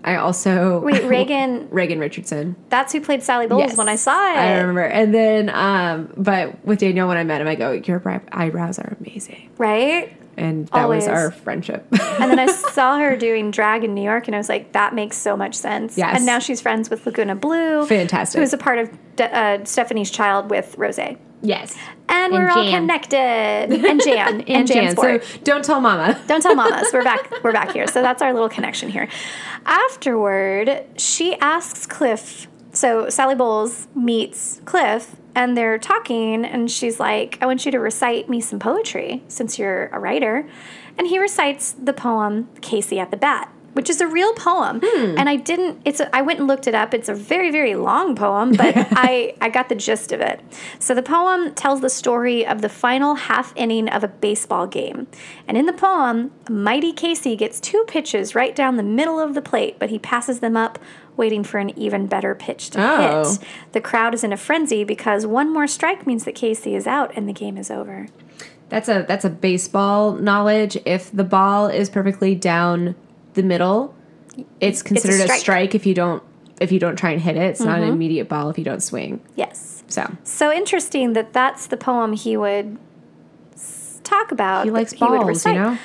I also Wait, [LAUGHS] Reagan, Reagan Richardson. that's who played Sally Bowles when I saw it. I remember. And then, um, but with Daniel, when I met him, I go, "Your eyebrows are amazing," Right? and that Always. was our friendship. And then I [LAUGHS] saw her doing drag in New York, and I was like, that makes so much sense. Yes. And now she's friends with Laguna Blue. Fantastic. Who's a part of De- uh, Stephanie's Child with Rose. And yes, we're all connected. And Jan. [LAUGHS] and, and Jan Jan. Sport. So don't tell Mama. Don't tell mamas. [LAUGHS] We're back. We're back here. So that's our little connection here. Afterward, she asks Cliff. So Sally Bowles meets Cliff, and they're talking, and she's like, "I want you to recite me some poetry since you're a writer." And he recites the poem "Casey at the Bat." Which is a real poem, hmm. and I didn't. It's. A, I went and looked it up. It's a very, very long poem, but [LAUGHS] I I got the gist of it. So the poem tells the story of the final half inning of a baseball game, and in the poem, Mighty Casey gets two pitches right down the middle of the plate, but he passes them up, waiting for an even better pitch to Oh. hit. The crowd is in a frenzy because one more strike means that Casey is out and the game is over. That's a that's a baseball knowledge. If the ball is perfectly down the middle, it's considered a, strike. strike. if you don't if you don't try and hit it. It's not an Mm-hmm. immediate ball if you don't swing. Yes. So So interesting that that's the poem he would talk about. he likes balls, you know.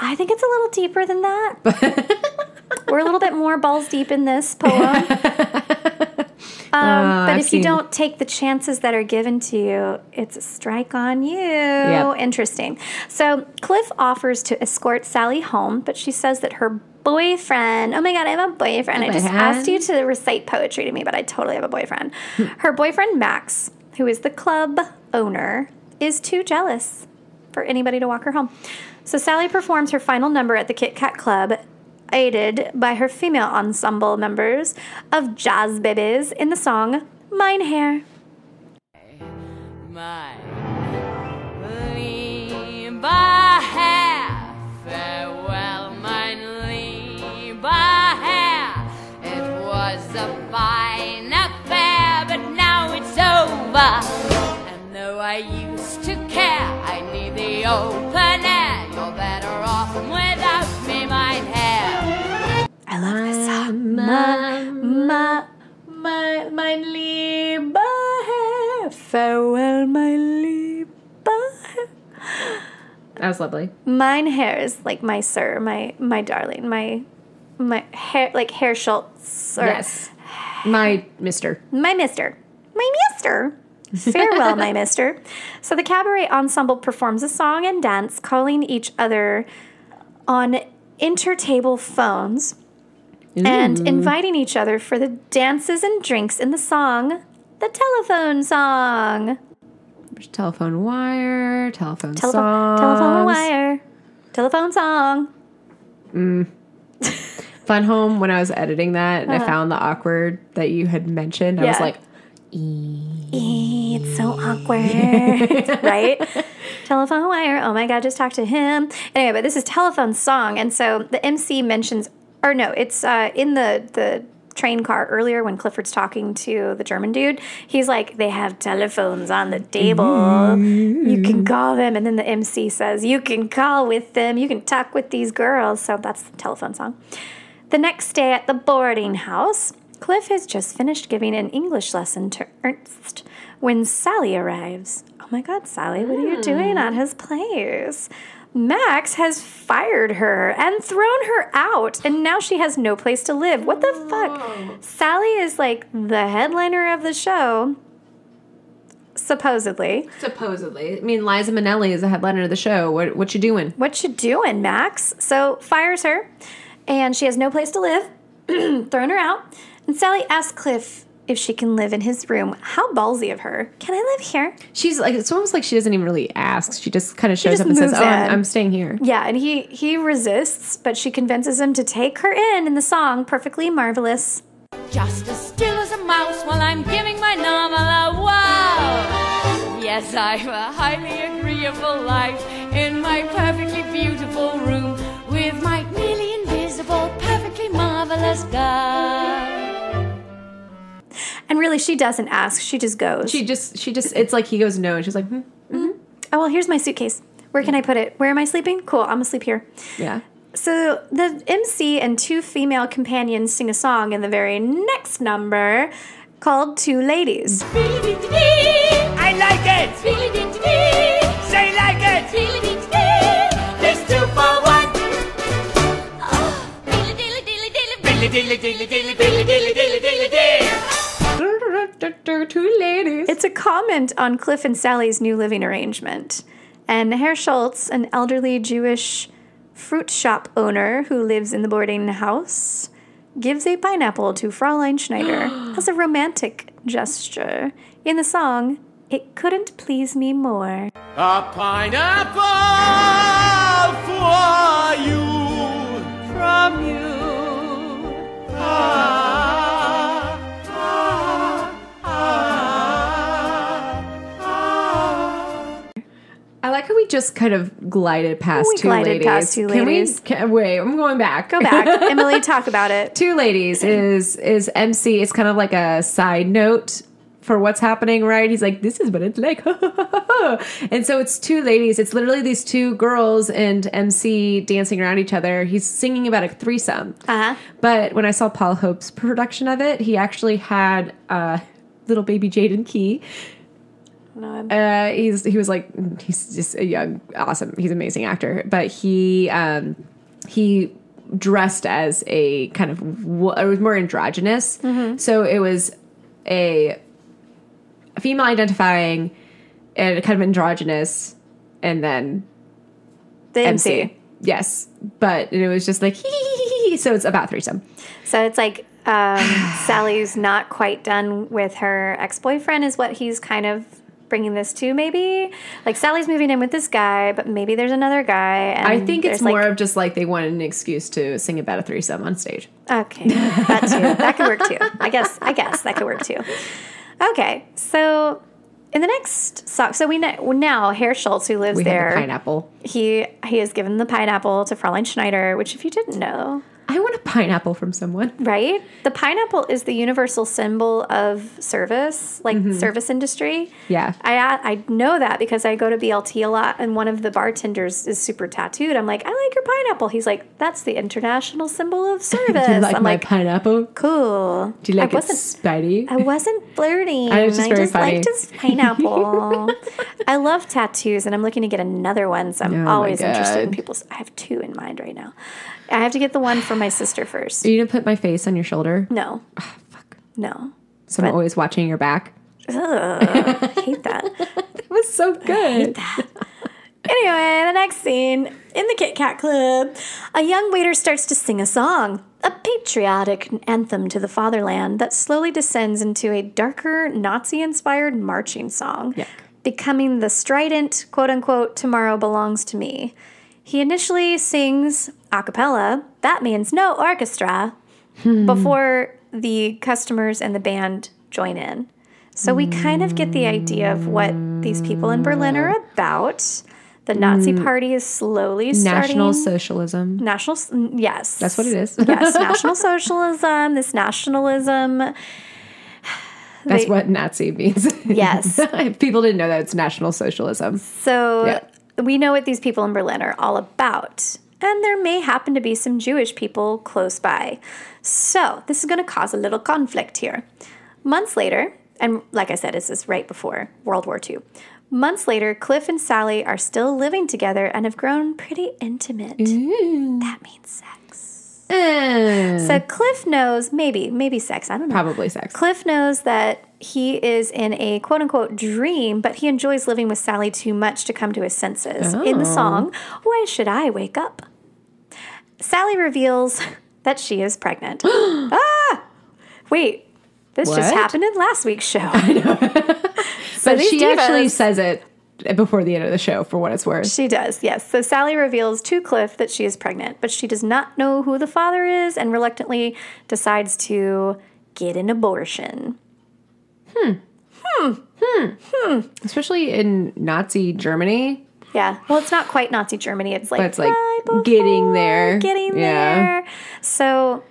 I think it's a little deeper than that. [LAUGHS] We're a little bit more balls deep in this poem. [LAUGHS] Um, but I've if you seen- don't take the chances that are given to you, it's a strike on you. Yep. Interesting. So Cliff offers to escort Sally home, but she says that her boyfriend, oh my God, I have a boyfriend. I just Boyfriend? asked you to recite poetry to me, but I totally have a boyfriend. her boyfriend, Max, who is the club owner, is too jealous for anybody to walk her home. So Sally performs her final number at the Kit Kat Club, aided by her female ensemble members of Jazz Babies in the song Mein Herr. my lieber Herr, farewell, a fine affair, but now it's over. And though I used to care, I need the open air. You're better off without me, mein Herr. I love this song. Ma, ma, my, mein lieber Herr, farewell, mein lieber Herr. That was lovely. Mein Herr is like my sir, my my darling, my my hair like Herr Schultz or Yes, my Mister. my mister. My mister. Farewell, my [LAUGHS] mister. So the cabaret ensemble performs a song and dance, calling each other on intertable phones and inviting each other for the dances and drinks in the song, the telephone song. There's telephone wire, telephone Telephone, songs. telephone wire, telephone song. Mm. [LAUGHS] Fun Home. When I was editing that, and I found the awkward that you had mentioned. I was like, It's so [LAUGHS] awkward, right? telephone wire. Oh my God, just talk to him. Anyway, but this is telephone song, and so the MC mentions, or no, it's uh, in the the train car earlier when Clifford's talking to the German dude. He's like, they have telephones on the table. You can call them, and then the MC says, you can call with them. You can talk with these girls. So that's the telephone song. The next day at the boarding house, Cliff has just finished giving an English lesson to Ernst when Sally arrives. Oh my god, Sally, what are you doing at hmm. his place? Max has fired her and thrown her out, and now she has no place to live. What the fuck? Oh. Sally is like the headliner of the show. supposedly. Supposedly. I mean, Liza Minnelli is the headliner of the show. What what you doing? What you doing, Max? So fires her, and she has no place to live, [CLEARS THROAT] throwing her out. And Sally asks Cliff if she can live in his room. How ballsy of her. Can I live here? She's like it's almost like she doesn't even really ask. She just kind of shows up and says, moves "Oh, I'm. I'm staying here." Yeah, and he he resists, but she convinces him to take her in in the song Perfectly Marvelous. Just as still as a mouse while I'm giving my novel a wow. Yes, I've a highly agreeable life in my perfectly beautiful room with my nearly invisible, perfectly marvelous guy. And really, she doesn't ask. She just goes. She just she just it's like he goes no and she's like, hmm, oh, well, here's my suitcase. Where can I put it? Where am I sleeping? Cool, I'm gonna sleep here. yeah. So the MC and two female companions sing a song in the very next number called Two Ladies. I like it. Say like it. Dilly dilly dilly dilly dilly dilly dilly dilly dilly. Two ladies. It's a comment on Cliff and Sally's new living arrangement. And Herr Schultz, an elderly Jewish fruit shop owner who lives in the boarding house, gives a pineapple to Fraulein Schneider [GASPS] as a romantic gesture. In the song, It Couldn't Please Me More. A pineapple for you from you. I like how we just kind of glided past We two glided ladies. past two Can we- can- wait, I'm going back. Go back. [LAUGHS] Emily, talk about it. two ladies is is MC. It's kind of like a side note for what's happening, right? He's like, this is what it's like. [LAUGHS] and so it's two ladies. It's literally these two girls and MC dancing around each other. He's singing about a threesome. Uh-huh. But when I saw Paul Hope's production of it, he actually had uh, little baby Jaden Key. No, Uh, he's he was like he's just a young, awesome. He's an amazing actor, but he um, he dressed as a kind of it was more androgynous. So it was a female identifying and kind of androgynous, and then the MC. MC. Yes, but it was just like [LAUGHS] hee hee hee hee. So it's about threesome. So it's like um, [SIGHS] Sally's not quite done with her ex boyfriend, is what he's kind of bringing this to, maybe. Like Sally's moving in with this guy, but maybe there's another guy. And I think it's more like, of just like they wanted an excuse to sing about a threesome on stage. okay, that too. That could work too. I guess. I guess that could work too. [LAUGHS] Okay, so in the next song, so we know now Herr Schultz, who lives We there, the pineapple. he he has given the pineapple to Fraulein Schneider, which if you didn't know, I want a pineapple from someone. right? The pineapple is the universal symbol of service, like mm-hmm. service industry. Yeah. I uh, I know that because I go to BLT a lot, and one of the bartenders is super tattooed. I'm like, I like your pineapple. He's like, that's the international symbol of service. [LAUGHS] Do you like I'm my like, pineapple? cool. Do you like I it wasn't spidey? I wasn't flirting. [LAUGHS] I was just very funny. liked his pineapple. [LAUGHS] I love tattoos, and I'm looking to get another one. So I'm Oh always interested in people's. I have two in mind right now. I have to get the one for my sister first. Are you gonna put my face on your shoulder? No, Ah, fuck. no. So I'm always watching your back. Ugh, I hate that. [LAUGHS] It was so good. I hate that. Anyway, the next scene in the Kit Kat Club, a young waiter starts to sing a song, a patriotic anthem to the fatherland that slowly descends into a darker, Nazi inspired marching song, Yuck. becoming the strident, quote unquote, Tomorrow Belongs to Me. He initially sings a cappella, that means no orchestra, before the customers and the band join in. So we kind of get the idea of what these people in Berlin are about. The Nazi mm. party is slowly starting. National socialism. National, mm, yes. That's what it is. [LAUGHS] yes, National [LAUGHS] Socialism, this nationalism. [SIGHS] That's They- what Nazi means. Yes. [LAUGHS] People didn't know that it's National Socialism. So Yeah. We know what these people in Berlin are all about. And there may happen to be some Jewish people close by. So this is going to cause a little conflict here. Months later, and like I said, this is right before World War II. Months later, Cliff and Sally are still living together and have grown pretty intimate. That means sex. Eh, So Cliff knows maybe maybe sex. I don't know. probably sex. Cliff knows that he is in a quote unquote dream, but he enjoys living with Sally too much to come to his senses. In the Oh. song, Why Should I Wake Up? Sally reveals [LAUGHS] that she is pregnant. [GASPS] ah! Wait, this just happened in last week's show. I know. [LAUGHS] But she actually says it before the end of the show, for what it's worth. She does, yes. So Sally reveals to Cliff that she is pregnant, but she does not know who the father is and reluctantly decides to get an abortion. Hmm. Hmm. Hmm. Hmm. Especially in Nazi Germany. Yeah. Well, it's not quite Nazi Germany. It's like, But it's like right getting there. Getting Yeah. there. So,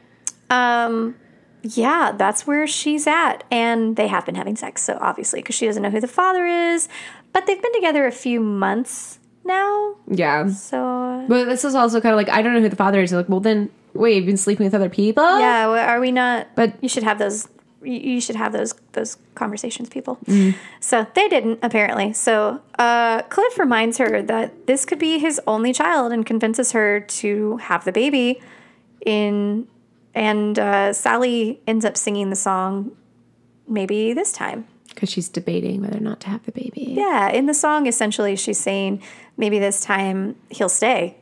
um, yeah, that's where she's at. And they have been having sex. So, obviously, because she doesn't know who the father is. But they've been together a few months now. Yeah. So, But this is also kind of like, I don't know who the father is. You're like, well, then, wait, you've been sleeping with other people? yeah, well, are we not? But- you should have those. You you should have those those conversations, people. Mm. So they didn't apparently. So uh, Cliff reminds her that this could be his only child and convinces her to have the baby. In and uh, Sally ends up singing the song. Maybe this time. Because she's debating whether or not to have the baby. Yeah, in the song, essentially, she's saying maybe this time he'll stay.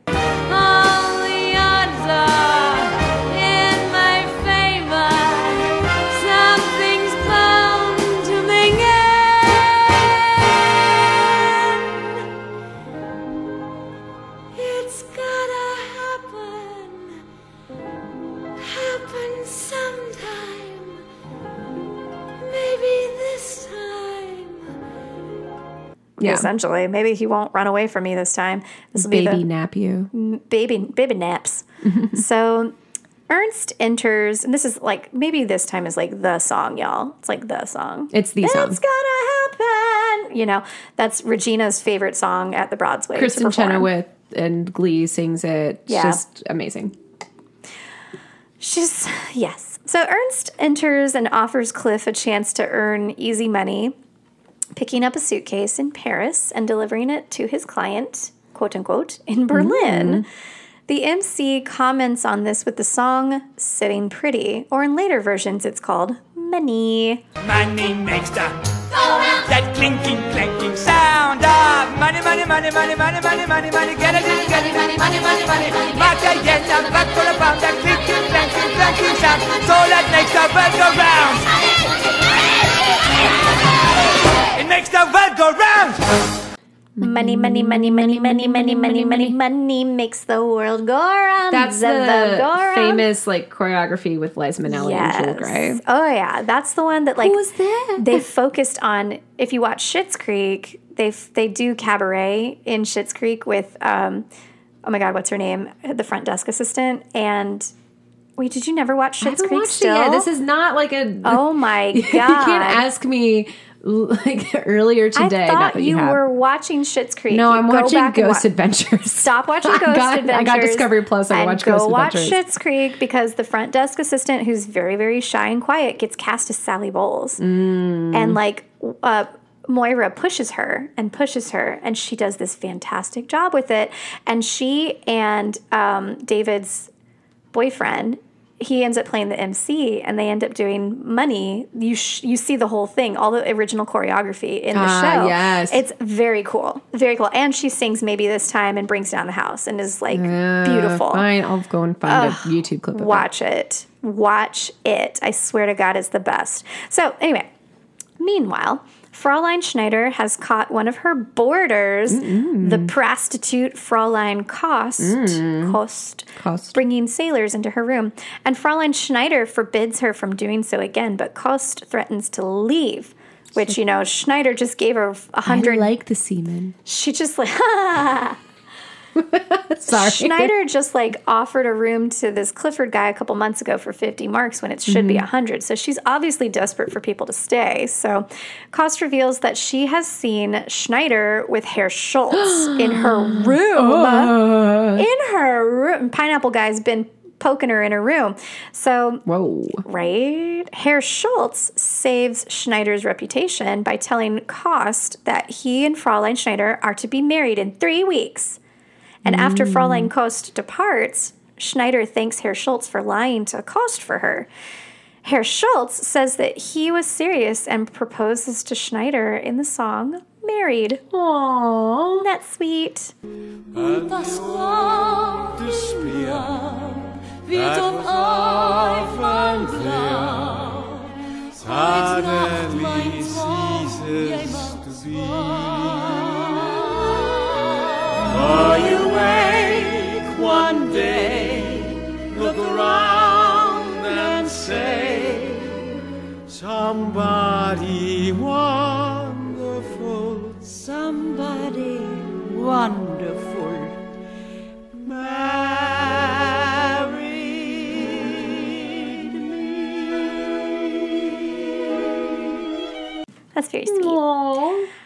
Yeah. Essentially, maybe he won't run away from me this time. This will be Baby the nap you. baby baby naps. [LAUGHS] so Ernst enters, and this is like maybe this time is like the song, y'all. It's like the song. It's the song. It's gonna happen. You know, that's Regina's favorite song at the Broadway. Kristin. Chenoweth and Glee sings it. It's Yeah. just amazing. She's yes. So Ernst enters and offers Cliff a chance to earn easy money, picking up a suitcase in Paris and delivering it to his client, quote unquote, in Berlin. The MC comments on this with the song Sitting Pretty, or in later versions it's called Money. Money makes the that clinking, clanking sound of money, money, money, money, money, money, money, money. Get it, get it, money, money, money, money, money. Marca yetta, back for the pound, that clinking, clanking, clanking sound. So that makes the world go Money, money, money, money, money, money, money, money, money makes the world go around. That's the the famous like choreography with Liza Minnelli and Joel Grey. Oh yeah, that's the one that like was that? they focused on. If you watch Schitt's Creek, they they do cabaret in Schitt's Creek with um, oh my god, what's her name? The front desk assistant. And wait, did you never watch Schitt's Creek? Still, it yet. This is not like a. oh my god, [LAUGHS] you can't ask me [LAUGHS] like earlier today. not thought you, you, were watching Schitt's Creek. No, You I'm watching Ghost wa- Adventures. Stop watching [LAUGHS] I Ghost got- Adventures. I got Discovery Plus. I and watched Ghost watch Adventures. Go watch Schitt's Creek because the front desk assistant, who's very very shy and quiet, gets cast as Sally Bowles, Mm. and like. Uh, Moira pushes her and pushes her, and she does this fantastic job with it. And she and um, David's boyfriend, he ends up playing the MC, and they end up doing money. You sh- you see the whole thing, all the original choreography in the Ah, show. yes. it's very cool, very cool. And she sings maybe this time and brings down the house and is like beautiful. Fine, I'll go and find a YouTube clip of it. Watch it. Watch it. I swear to God, it's the best. So, anyway, meanwhile, Fraulein Schneider has caught one of her boarders, the prostitute Fraulein Kost, mm. Kost, Kost. bringing sailors into her room. And Fraulein Schneider forbids her from doing so again, but Kost threatens to leave. Which you know, Schneider just gave her a hundred. like the semen. she just [LAUGHS] like [LAUGHS] [LAUGHS] Sorry. Schneider just like offered a room to this Clifford guy a couple months ago for 50 marks when it should be mm-hmm. 100. So she's obviously desperate for people to stay. So Kost reveals that she has seen Schneider with Herr Schultz [GASPS] in her room. Uh. in her room. Pineapple guy's been poking her in her room. So Whoa. right? Herr Schultz saves Schneider's reputation by telling Kost that he and Fraulein Schneider are to be married in three weeks. And after Fraulein Kost departs, Schneider thanks Herr Schultz for lying to accost for her. Herr Schultz says that he was serious and proposes to Schneider in the song Married. Aww. That's sweet. Das Grab des Speer wird Aufwand leer. Suddenly ceases to be. For you wake one day, look around and say, Somebody wonderful, Somebody wonderful. married me. That's very sweet.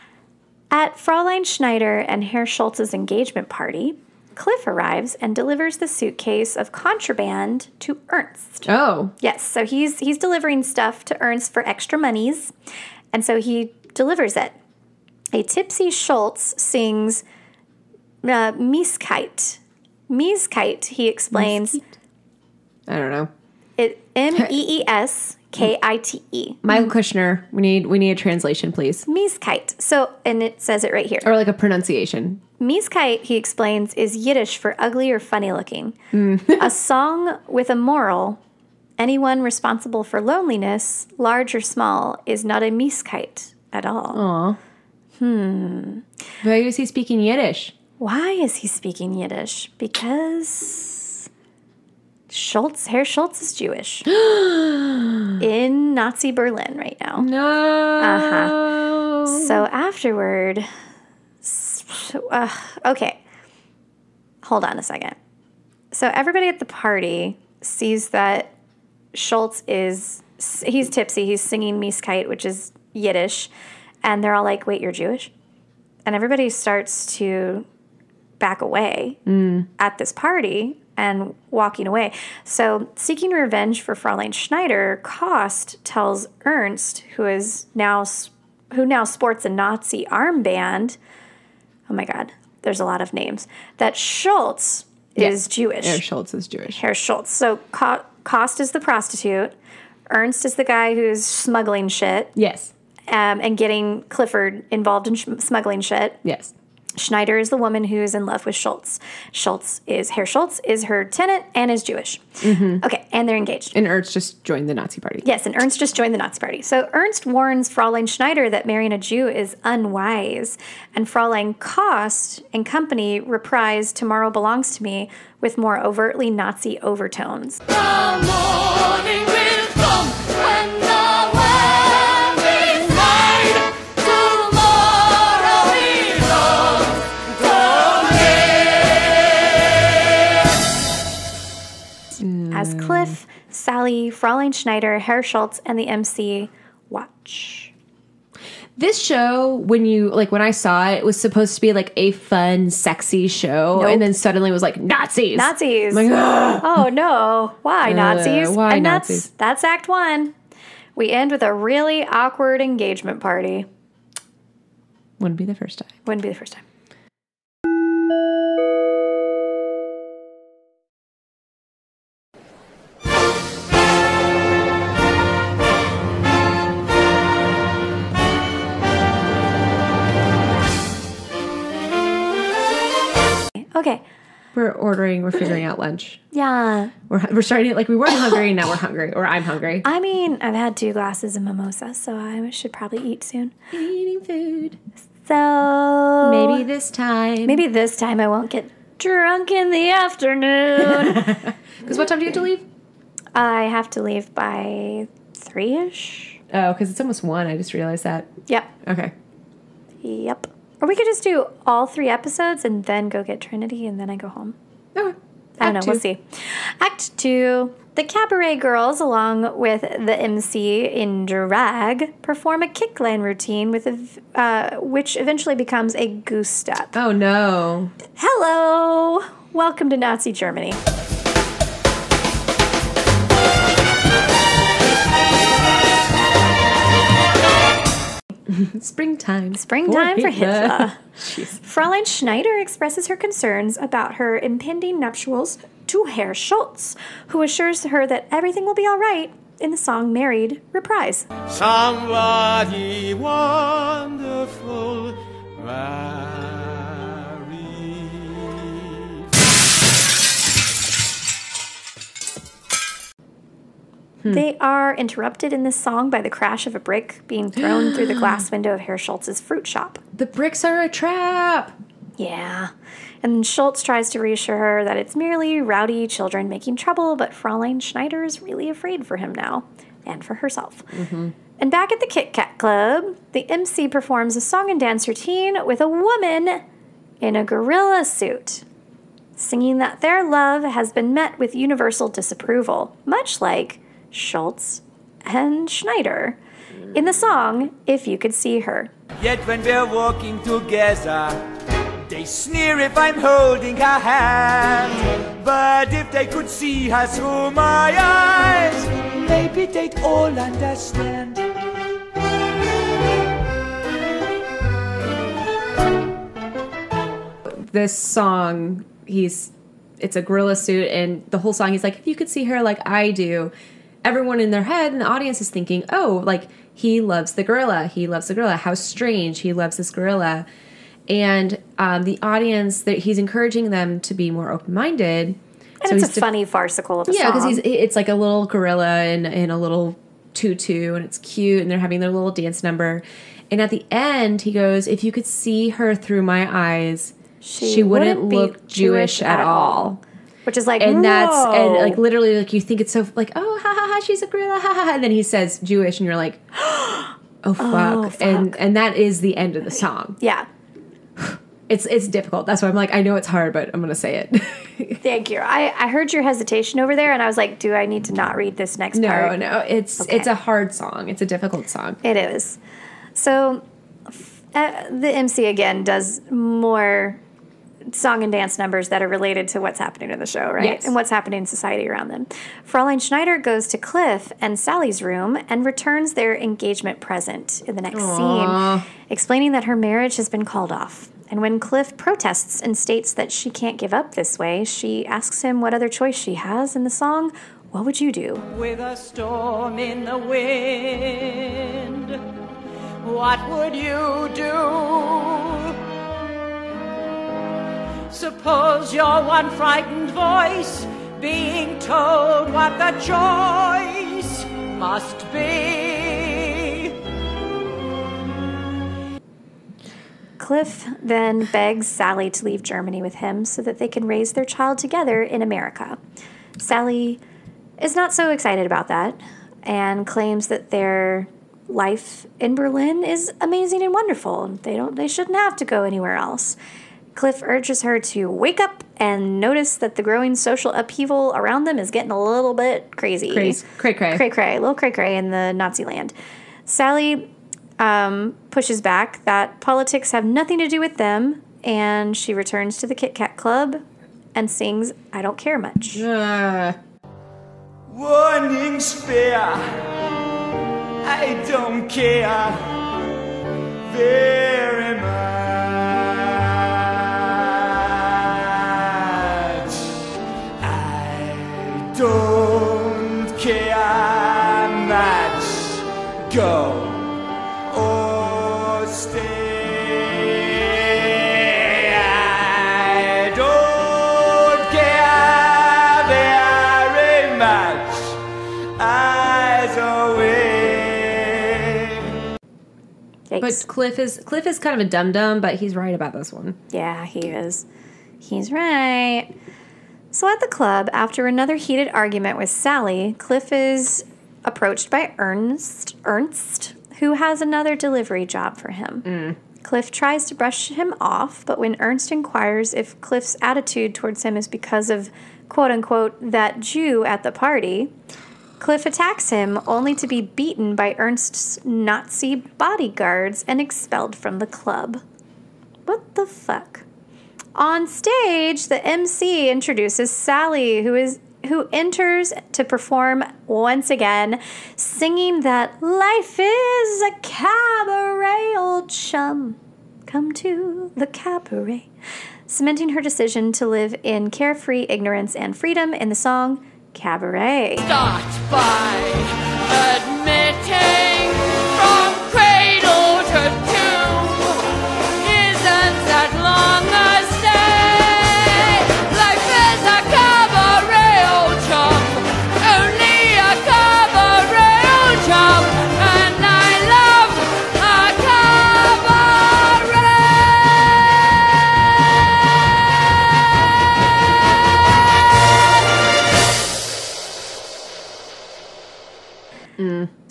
At Fräulein Schneider and Herr Schultz's engagement party, Cliff arrives and delivers the suitcase of contraband to Ernst. Oh. Yes, so he's he's delivering stuff to Ernst for extra monies, and so he delivers it. A tipsy Schultz sings uh, Meeskite. Meeskite, he explains, I don't know. it M E E S [LAUGHS] K I T E. Michael Kushner, we need we need a translation, please. Meeskite. So, and it says it right here. Or like a pronunciation. Meeskite, he explains, is Yiddish for ugly or funny looking. a song with a moral. Anyone responsible for loneliness, large or small, is not a Meeskite at all. Aw. Hmm. Why is he speaking Yiddish? Why is he speaking Yiddish? Because Schultz, Herr Schultz is Jewish [GASPS] in Nazi Berlin right now. No. Uh-huh. So afterward, uh, okay, hold on a second. So everybody at the party sees that Schultz is he's tipsy. He's singing Meeskite, which is Yiddish, and they're all like, "Wait, you're Jewish?" And everybody starts to back away at this party and walking away. So, seeking revenge for Fräulein Schneider, Kost tells Ernst, who is now who now sports a Nazi armband. Oh my God, there's a lot of names. That Schultz is Jewish. Herr Schultz is Jewish. Herr Schultz. So Kost is the prostitute. Ernst is the guy who's smuggling shit Yes. um, and getting Clifford involved in sh- smuggling shit. Yes. Schneider is the woman who is in love with Schultz. Schultz is Herr Schultz is her tenant and is Jewish. Mm-hmm. Okay, and they're engaged. And Ernst just joined the Nazi party. Yes, and Ernst just joined the Nazi party. So Ernst warns Fräulein Schneider that marrying a Jew is unwise, and Fräulein Kost and company reprise "Tomorrow Belongs to Me" with more overtly Nazi overtones. Cliff, Sally, Fräulein Schneider, Herr Schultz, and the MC watch. This show, when you like when I saw it, was supposed to be like a fun, sexy show, Nope. and then suddenly it was like Nazis. Nazis. Like, [GASPS] Oh no! Why uh, Nazis? why and Nazis? that's that's Act One. We end with a really awkward engagement party. Wouldn't be the first time. Wouldn't be the first time. Okay. We're ordering. We're figuring out lunch. Yeah. We're we're starting like we weren't hungry, now we're hungry, or I'm hungry. I mean, I've had two glasses of mimosa, so I should probably eat soon. Eating food. So Maybe this time. maybe this time I won't get drunk in the afternoon. [LAUGHS] Because what time do you have to leave? I have to leave by three ish. Oh, because it's almost one. I just realized that. Yep. Okay. Yep. Or we could just do all three episodes and then go get Trinity and then I go home. Okay. I don't know. Act We'll see. Act two. The cabaret girls, along with the MC in drag, perform a kickline routine with a, uh, which eventually becomes a goose step. Oh no. Hello, welcome to Nazi Germany. [LAUGHS] Springtime. Springtime for Hitler. [LAUGHS] Jeez. Fräulein Schneider expresses her concerns about her impending nuptials to Herr Schultz, who assures her that everything will be all right in the song Married reprise. Somebody wonderful married. They are interrupted in this song by the crash of a brick being thrown through the [GASPS] glass window of Herr Schultz's fruit shop. The bricks are a trap. Yeah. And Schultz tries to reassure her that it's merely rowdy children making trouble, but Fraulein Schneider is really afraid for him now and for herself. Mm-hmm. And back at the Kit Kat Club, the MC performs a song and dance routine with a woman in a gorilla suit, singing that their love has been met with universal disapproval, much like Schultz and Schneider in the song If You Could See Her. Yet when we're walking together, they sneer if I'm holding her hand. But if they could see her through my eyes, maybe they'd all understand. This song, he's it's a gorilla suit, and the whole song he's like, if you could see her like I do, everyone in their head and the audience is thinking, oh, like he loves the gorilla. He loves the gorilla. How strange. He loves this gorilla. And um, the audience, that he's encouraging them to be more open minded. And it's a funny farcical of a Yeah, because he's it's like a little gorilla in in a little tutu, and it's cute, and they're having their little dance number. And at the end, he goes, "If you could see her through my eyes, she, wouldn't, be look Jewish, at all." Which is like, And that's and like literally like you think it's so like oh ha ha ha she's a gorilla ha ha ha and then he says Jewish and you're like [GASPS] oh fuck, and and that is the end of the song. yeah. It's it's difficult. That's why I'm like I know it's hard, but I'm gonna say it. [LAUGHS] Thank you. I, I heard your hesitation over there, and I was like, do I need to not read this next no, part? no, it's Okay. it's a hard song. It's a difficult song. It is. So, uh, the MC again does more song and dance numbers that are related to what's happening in the show, right? Yes. And what's happening in society around them. Fraulein Schneider goes to Cliff and Sally's room and returns their engagement present in the next scene, explaining that her marriage has been called off. And when Cliff protests and states that she can't give up this way, she asks him what other choice she has in the song. What would you do? with a storm in the wind. What would you do? Suppose you're one frightened voice being told what the choice must be. Cliff then begs Sally to leave Germany with him so that they can raise their child together in America. Sally is not so excited about that and claims that their life in Berlin is amazing and wonderful. They don't they shouldn't have to go anywhere else. Cliff urges her to wake up and notice that the growing social upheaval around them is getting a little bit crazy. Crazy, cray cray. Cray cray, a little cray cray in the Nazi land. Sally um, pushes back that politics have nothing to do with them, and she returns to the Kit Kat Club and sings I Don't Care Much. Uh, Warning spare. I don't care very much. Don't care much. Go or stay. I don't care very much. Eyes away. Yikes. but Cliff is Cliff is kind of a dum dum, but he's right about this one. Yeah, he is. He's right. So at the club, after another heated argument with Sally, Cliff is approached by Ernst, Ernst, who has another delivery job for him. Mm. Cliff tries to brush him off, but when Ernst inquires if Cliff's attitude towards him is because of quote unquote that Jew at the party, Cliff attacks him only to be beaten by Ernst's Nazi bodyguards and expelled from the club. What the fuck? On stage, the MC introduces Sally, who is who enters to perform once again, singing that life is a cabaret, old chum. Come to the cabaret. cementing her decision to live in carefree ignorance and freedom in the song Cabaret. By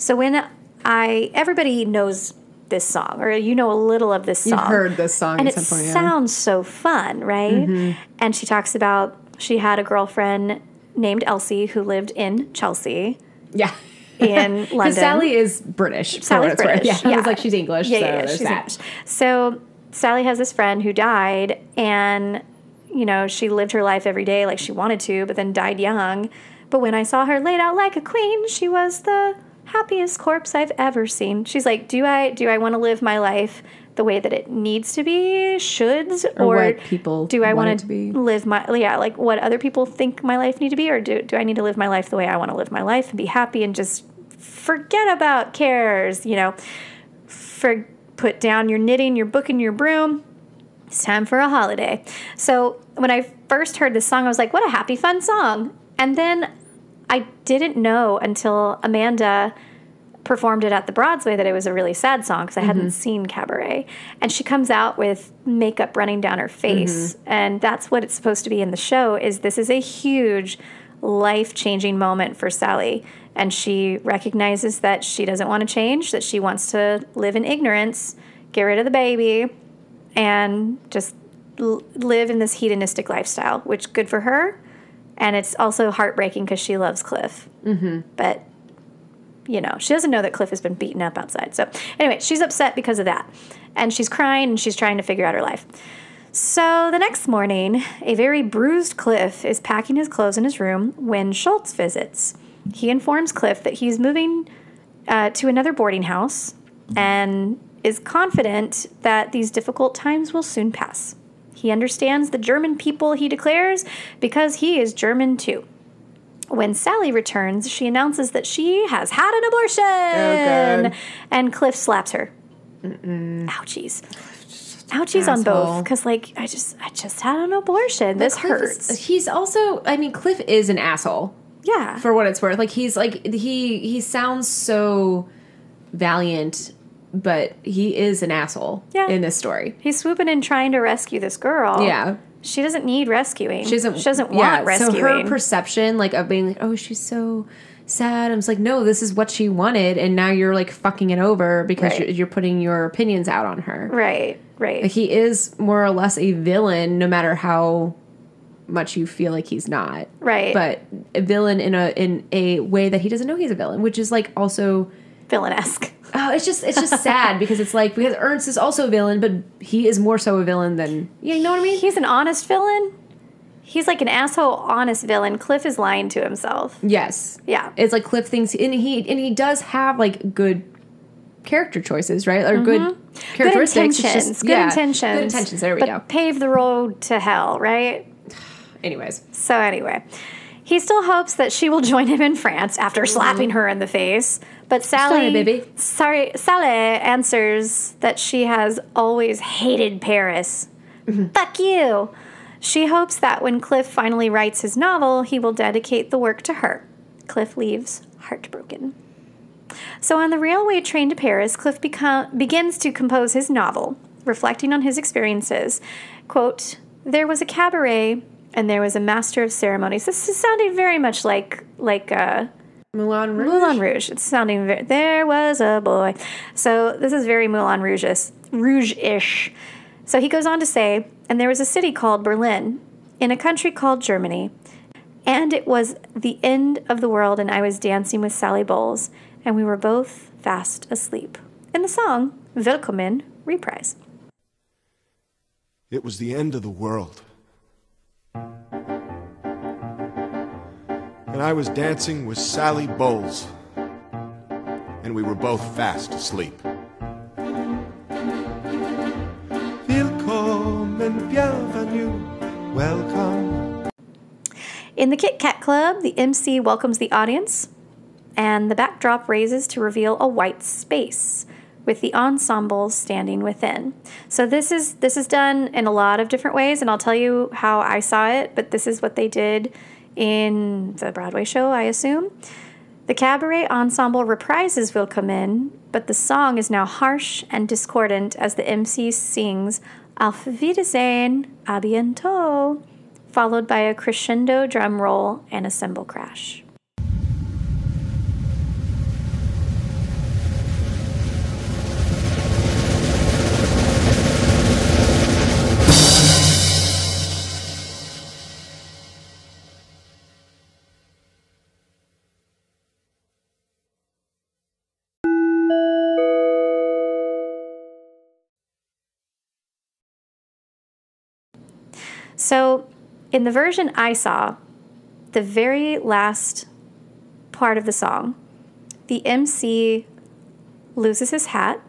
So when I everybody knows this song, or you know a little of this song. You've heard this song and at it some point, yeah. sounds so fun, right? Mm-hmm. And she talks about she had a girlfriend named Elsie who lived in Chelsea Yeah. in [LAUGHS] London. Because Sally is British. Sally's. British. Yeah, was like, she's English. Yeah, so yeah, yeah, she's that. English. So Sally has this friend who died, and you know she lived her life every day like she wanted to, but then died young. But when I saw her laid out like a queen, she was the happiest corpse I've ever seen. She's like, do I do I want to live my life the way that it needs to be, shoulds, Or or, people do I want to be. live my yeah like what other people think my life need to be, or do do I need to live my life the way I want to live my life and be happy and just forget about cares, you know? for put down your knitting, your book, and your broom. It's time for a holiday. So when I first heard this song, I was like, what a happy, fun song. And then I didn't know until Amanda performed it at the Broadway that it was a really sad song because I hadn't mm-hmm. seen Cabaret. And she comes out with makeup running down her face. Mm-hmm. And that's what it's supposed to be in the show is this is a huge life-changing moment for Sally. And she recognizes that she doesn't want to change, that she wants to live in ignorance, get rid of the baby, and just l- live in this hedonistic lifestyle, which good for her. And it's also heartbreaking because she loves Cliff. Mm-hmm. But you know, she doesn't know that Cliff has been beaten up outside. So, anyway, she's upset because of that. And she's crying and she's trying to figure out her life. So, the next morning, a very bruised Cliff is packing his clothes in his room when Schultz visits. He informs Cliff that he's moving uh, to another boarding house and is confident that these difficult times will soon pass. He understands the German people, he declares, because he is German too. When Sally returns, she announces that she has had an abortion. Oh, good. And Cliff slaps her. Ouchies. Ouchies on both. Because, like, I just, I just had an abortion. This Cliff is- hurts. he's also, I mean, Cliff is an asshole yeah. for what it's worth. Like he's like he he sounds so valiant, but he is an asshole Yeah. in this story. He's swooping in trying to rescue this girl. Yeah. She doesn't need rescuing. She doesn't. She doesn't yeah, want rescuing. So her perception, like of being like, oh, she's so sad. I'm just like, no, this is what she wanted, and now you're like fucking it over because Right. you're, you're putting your opinions out on her. right. Right. Like he is more or less a villain, no matter how much you feel like he's not. Right. But a villain in a in a way that he doesn't know he's a villain, which is like also. Villainesque. Oh, it's just it's just sad [LAUGHS] because it's like because Ernst is also a villain, but he is more so a villain than you know what I mean? He's an honest villain. He's like an asshole, honest villain. Cliff is lying to himself. Yes. Yeah. It's like Cliff thinks, and he and he does have like good character choices, right? Or good Mm-hmm. Good characteristics. It's intentions. just- good yeah, intentions. Good intentions. There we but go. Pave the road to hell, right? [SIGHS] Anyways, So anyway, he still hopes that she will [LAUGHS] join him in France after Mm-hmm. slapping her in the face. But Sally, baby. sorry, Sally answers that she has always hated Paris. Mm-hmm. Fuck you. She hopes that when Cliff finally writes his novel, he will dedicate the work to her. Cliff leaves heartbroken. So on the railway train to Paris, Cliff become, begins to compose his novel, reflecting on his experiences. Quote, There was a cabaret and there was a master of ceremonies. This is sounding very much like like uh, Moulin Rouge. Moulin Rouge. It's sounding very. There was a boy. So this is very Moulin Rouge Rouge-ish. So he goes on to say, and there was a city called Berlin, in a country called Germany, and it was the end of the world, and I was dancing with Sally Bowles, and we were both fast asleep. In the song Willkommen reprise. It was the end of the world. And I was dancing with Sally Bowles. And we were both fast asleep. Willkommen, bienvenue. you welcome. In the Kit Kat Club, the MC welcomes the audience, and the backdrop raises to reveal a white space with the ensemble standing within. So this is this is done in a lot of different ways, and I'll tell you how I saw it. But this is what they did in the Broadway show, I assume. The cabaret ensemble reprises Willkommen, but the song is now harsh and discordant as the MC sings Auf Wiedersehen, a bientôt, followed by a crescendo drum roll and a cymbal crash. So, in the version I saw, the very last part of the song, the MC loses his hat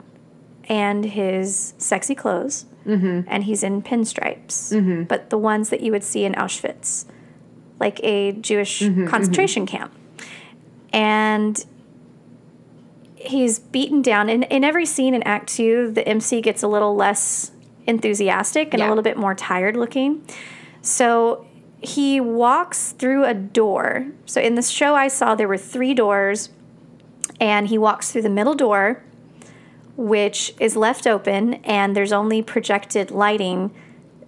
and his sexy clothes, mm-hmm. and he's in pinstripes, mm-hmm. but the ones that you would see in Auschwitz, like a Jewish mm-hmm, concentration camp. And he's beaten down. In, in every scene in Act Two, the MC gets a little less enthusiastic and a little bit more tired looking. So he walks through a door. So in the show I saw, there were three doors, and he walks through the middle door, which is left open, and there's only projected lighting.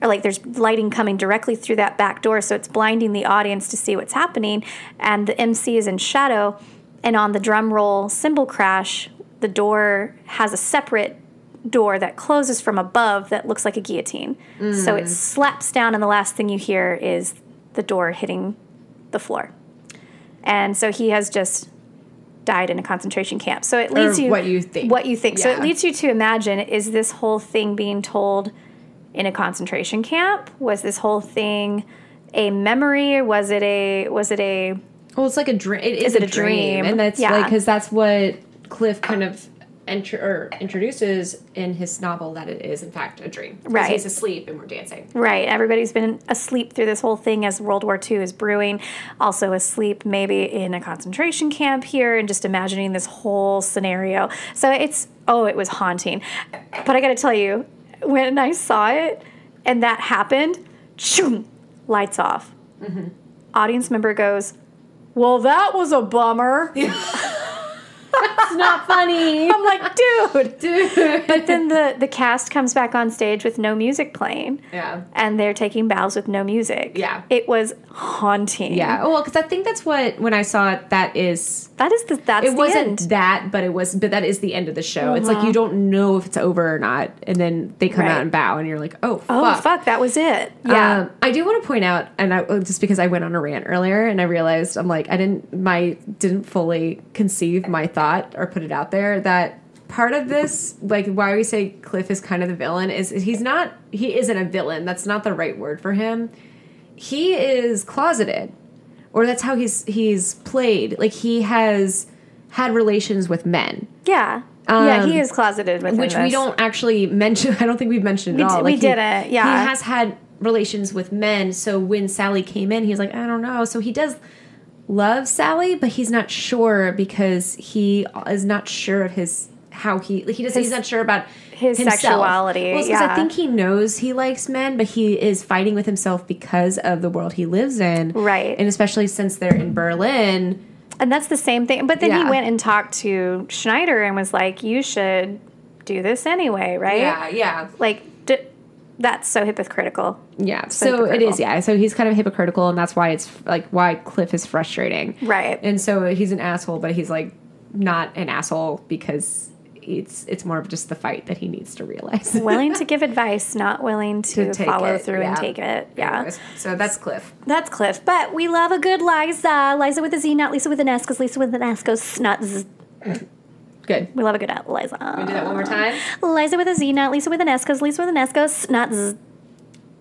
Or like there's lighting coming directly through that back door, so it's blinding the audience to see what's happening. And the MC is in shadow, and on the drum roll cymbal crash, the door has a separate door that closes from above that looks like a guillotine. So it mm. slaps down, and the last thing you hear is the door hitting the floor. And so he has just died in a concentration camp. So it leads Or you what you think. What you think. So it leads you to imagine: is this whole thing being told in a concentration camp? Was this whole thing a memory? Was it a was it a Well, it's like a dream. It is, it a, a dream. dream? and that's Yeah. like because that's what Cliff kind of enter or introduces in his novel that it is in fact a dream. Right. he's asleep and we're dancing. Right. Everybody's been asleep through this whole thing as World War II is brewing. Also asleep maybe in a concentration camp here and just imagining this whole scenario. So it's, oh, it was haunting. But I got to tell you, when I saw it and that happened, shoom, lights off. Mm-hmm. Audience member goes, well, that was a bummer. [LAUGHS] It's not funny. [LAUGHS] I'm like, dude, dude. But then the the cast comes back on stage with no music playing. Yeah. And they're taking bows with no music. Yeah. It was haunting. Yeah. Well, because I think that's what when I saw it, that is. That is the that's It the wasn't end. that, but it was. But that is the end of the show. It's like you don't know if it's over or not, and then they come Right. out and bow, and you're like, oh, oh fuck. fuck. that was it. Yeah. Um, I do want to point out, and I, just because I went on a rant earlier, and I realized I'm like I didn't my didn't fully conceive my thought or put it out there that part of this, like why we say Cliff is kind of the villain, is he's not he isn't a villain. That's not the right word for him. He is closeted, or that's how he's he's played. Like he has had relations with men. yeah. yeah, he um, is closeted with men. which we don't actually mention. [LAUGHS] I don't think we've mentioned We at d- all. we he- didn't, yeah. he has had relations with men. So when Sally came in, he's like, I don't know. So he does love Sally, but he's not sure because he is not sure of his how he he does. His- he's not sure about his himself. sexuality, Well, because I think he knows he likes men, but he is fighting with himself because of the world he lives in. Right. and especially since they're in Berlin. And that's the same thing. But then he went and talked to Schneider and was like, "You should do this anyway, right?" Yeah, yeah. Like that's so hypocritical. Yeah, So so it is. Yeah, so he's kind of hypocritical, and that's why it's like why Cliff is frustrating, Right. And so he's an asshole, but he's like not an asshole because it's it's more of just the fight that he needs to realize. [LAUGHS] willing to [LAUGHS] give advice, not willing to, To follow it, through yeah. and take it. Yeah. Anyways, so that's Cliff. That's Cliff. But we love a good Liza. Liza with a Z, not Lisa with an S, because Lisa with an S goes snuts. Good. We love a good uh, Liza. Can we do that one more time? Liza with a Z, not Lisa with an S, because Lisa with an S goes snuts.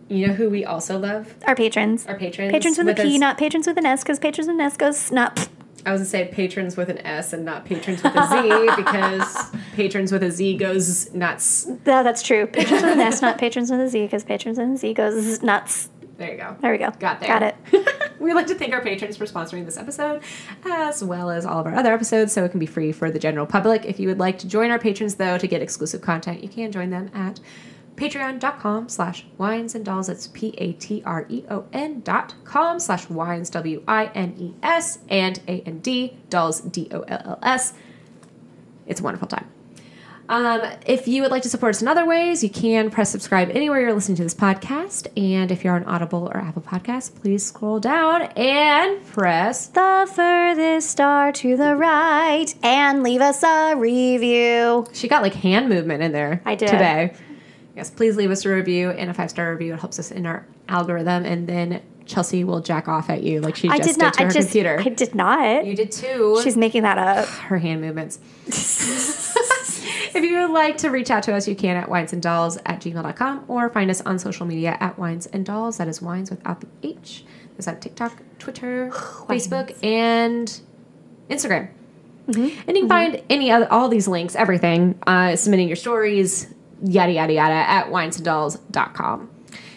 You know who we also love? Our patrons. Our patrons. Patrons with, a P, us- not patrons with an S, because patrons with an S goes snut. I was gonna say patrons with an S and not patrons with a Z [LAUGHS] because patrons with a Z goes nuts. No, that's true. Patrons with an S, not patrons with a Z, because patrons with a Z goes nuts. There you go. There we go. Got there. Got it. [LAUGHS] We'd like to thank our patrons for sponsoring this episode, as well as all of our other episodes, so it can be free for the general public. If you would like to join our patrons, though, to get exclusive content, you can join them at patreon.com slash wines and dolls. That's P-A-T-R-E-O-N dot com slash wines, W-I-N-E-S, and A-N-D, dolls, D-O-L-L-S. It's a wonderful time. Um, if you would like to support us in other ways, you can press subscribe anywhere you're listening to this podcast. And if you're on Audible or Apple Podcasts, please scroll down and press. The furthest star to the right and leave us a review. She got like hand movement in there. I did. today. Yes, please leave us a review and a five star review. It helps us in our algorithm, and then Chelsea will jack off at you like she I just did not. to I her just. computer. I did not. you did too. She's making that up. her hand movements. [LAUGHS] if you would like to reach out to us, you can at winesanddolls at gmail.com or find us on social media at wines and dolls. That is wines without the H. There's on TikTok, Twitter, [SIGHS] Facebook, and Instagram. Mm-hmm. And you can find any other, all these links, everything, uh, submitting your stories, yada, yada, yada, at winesanddolls.com.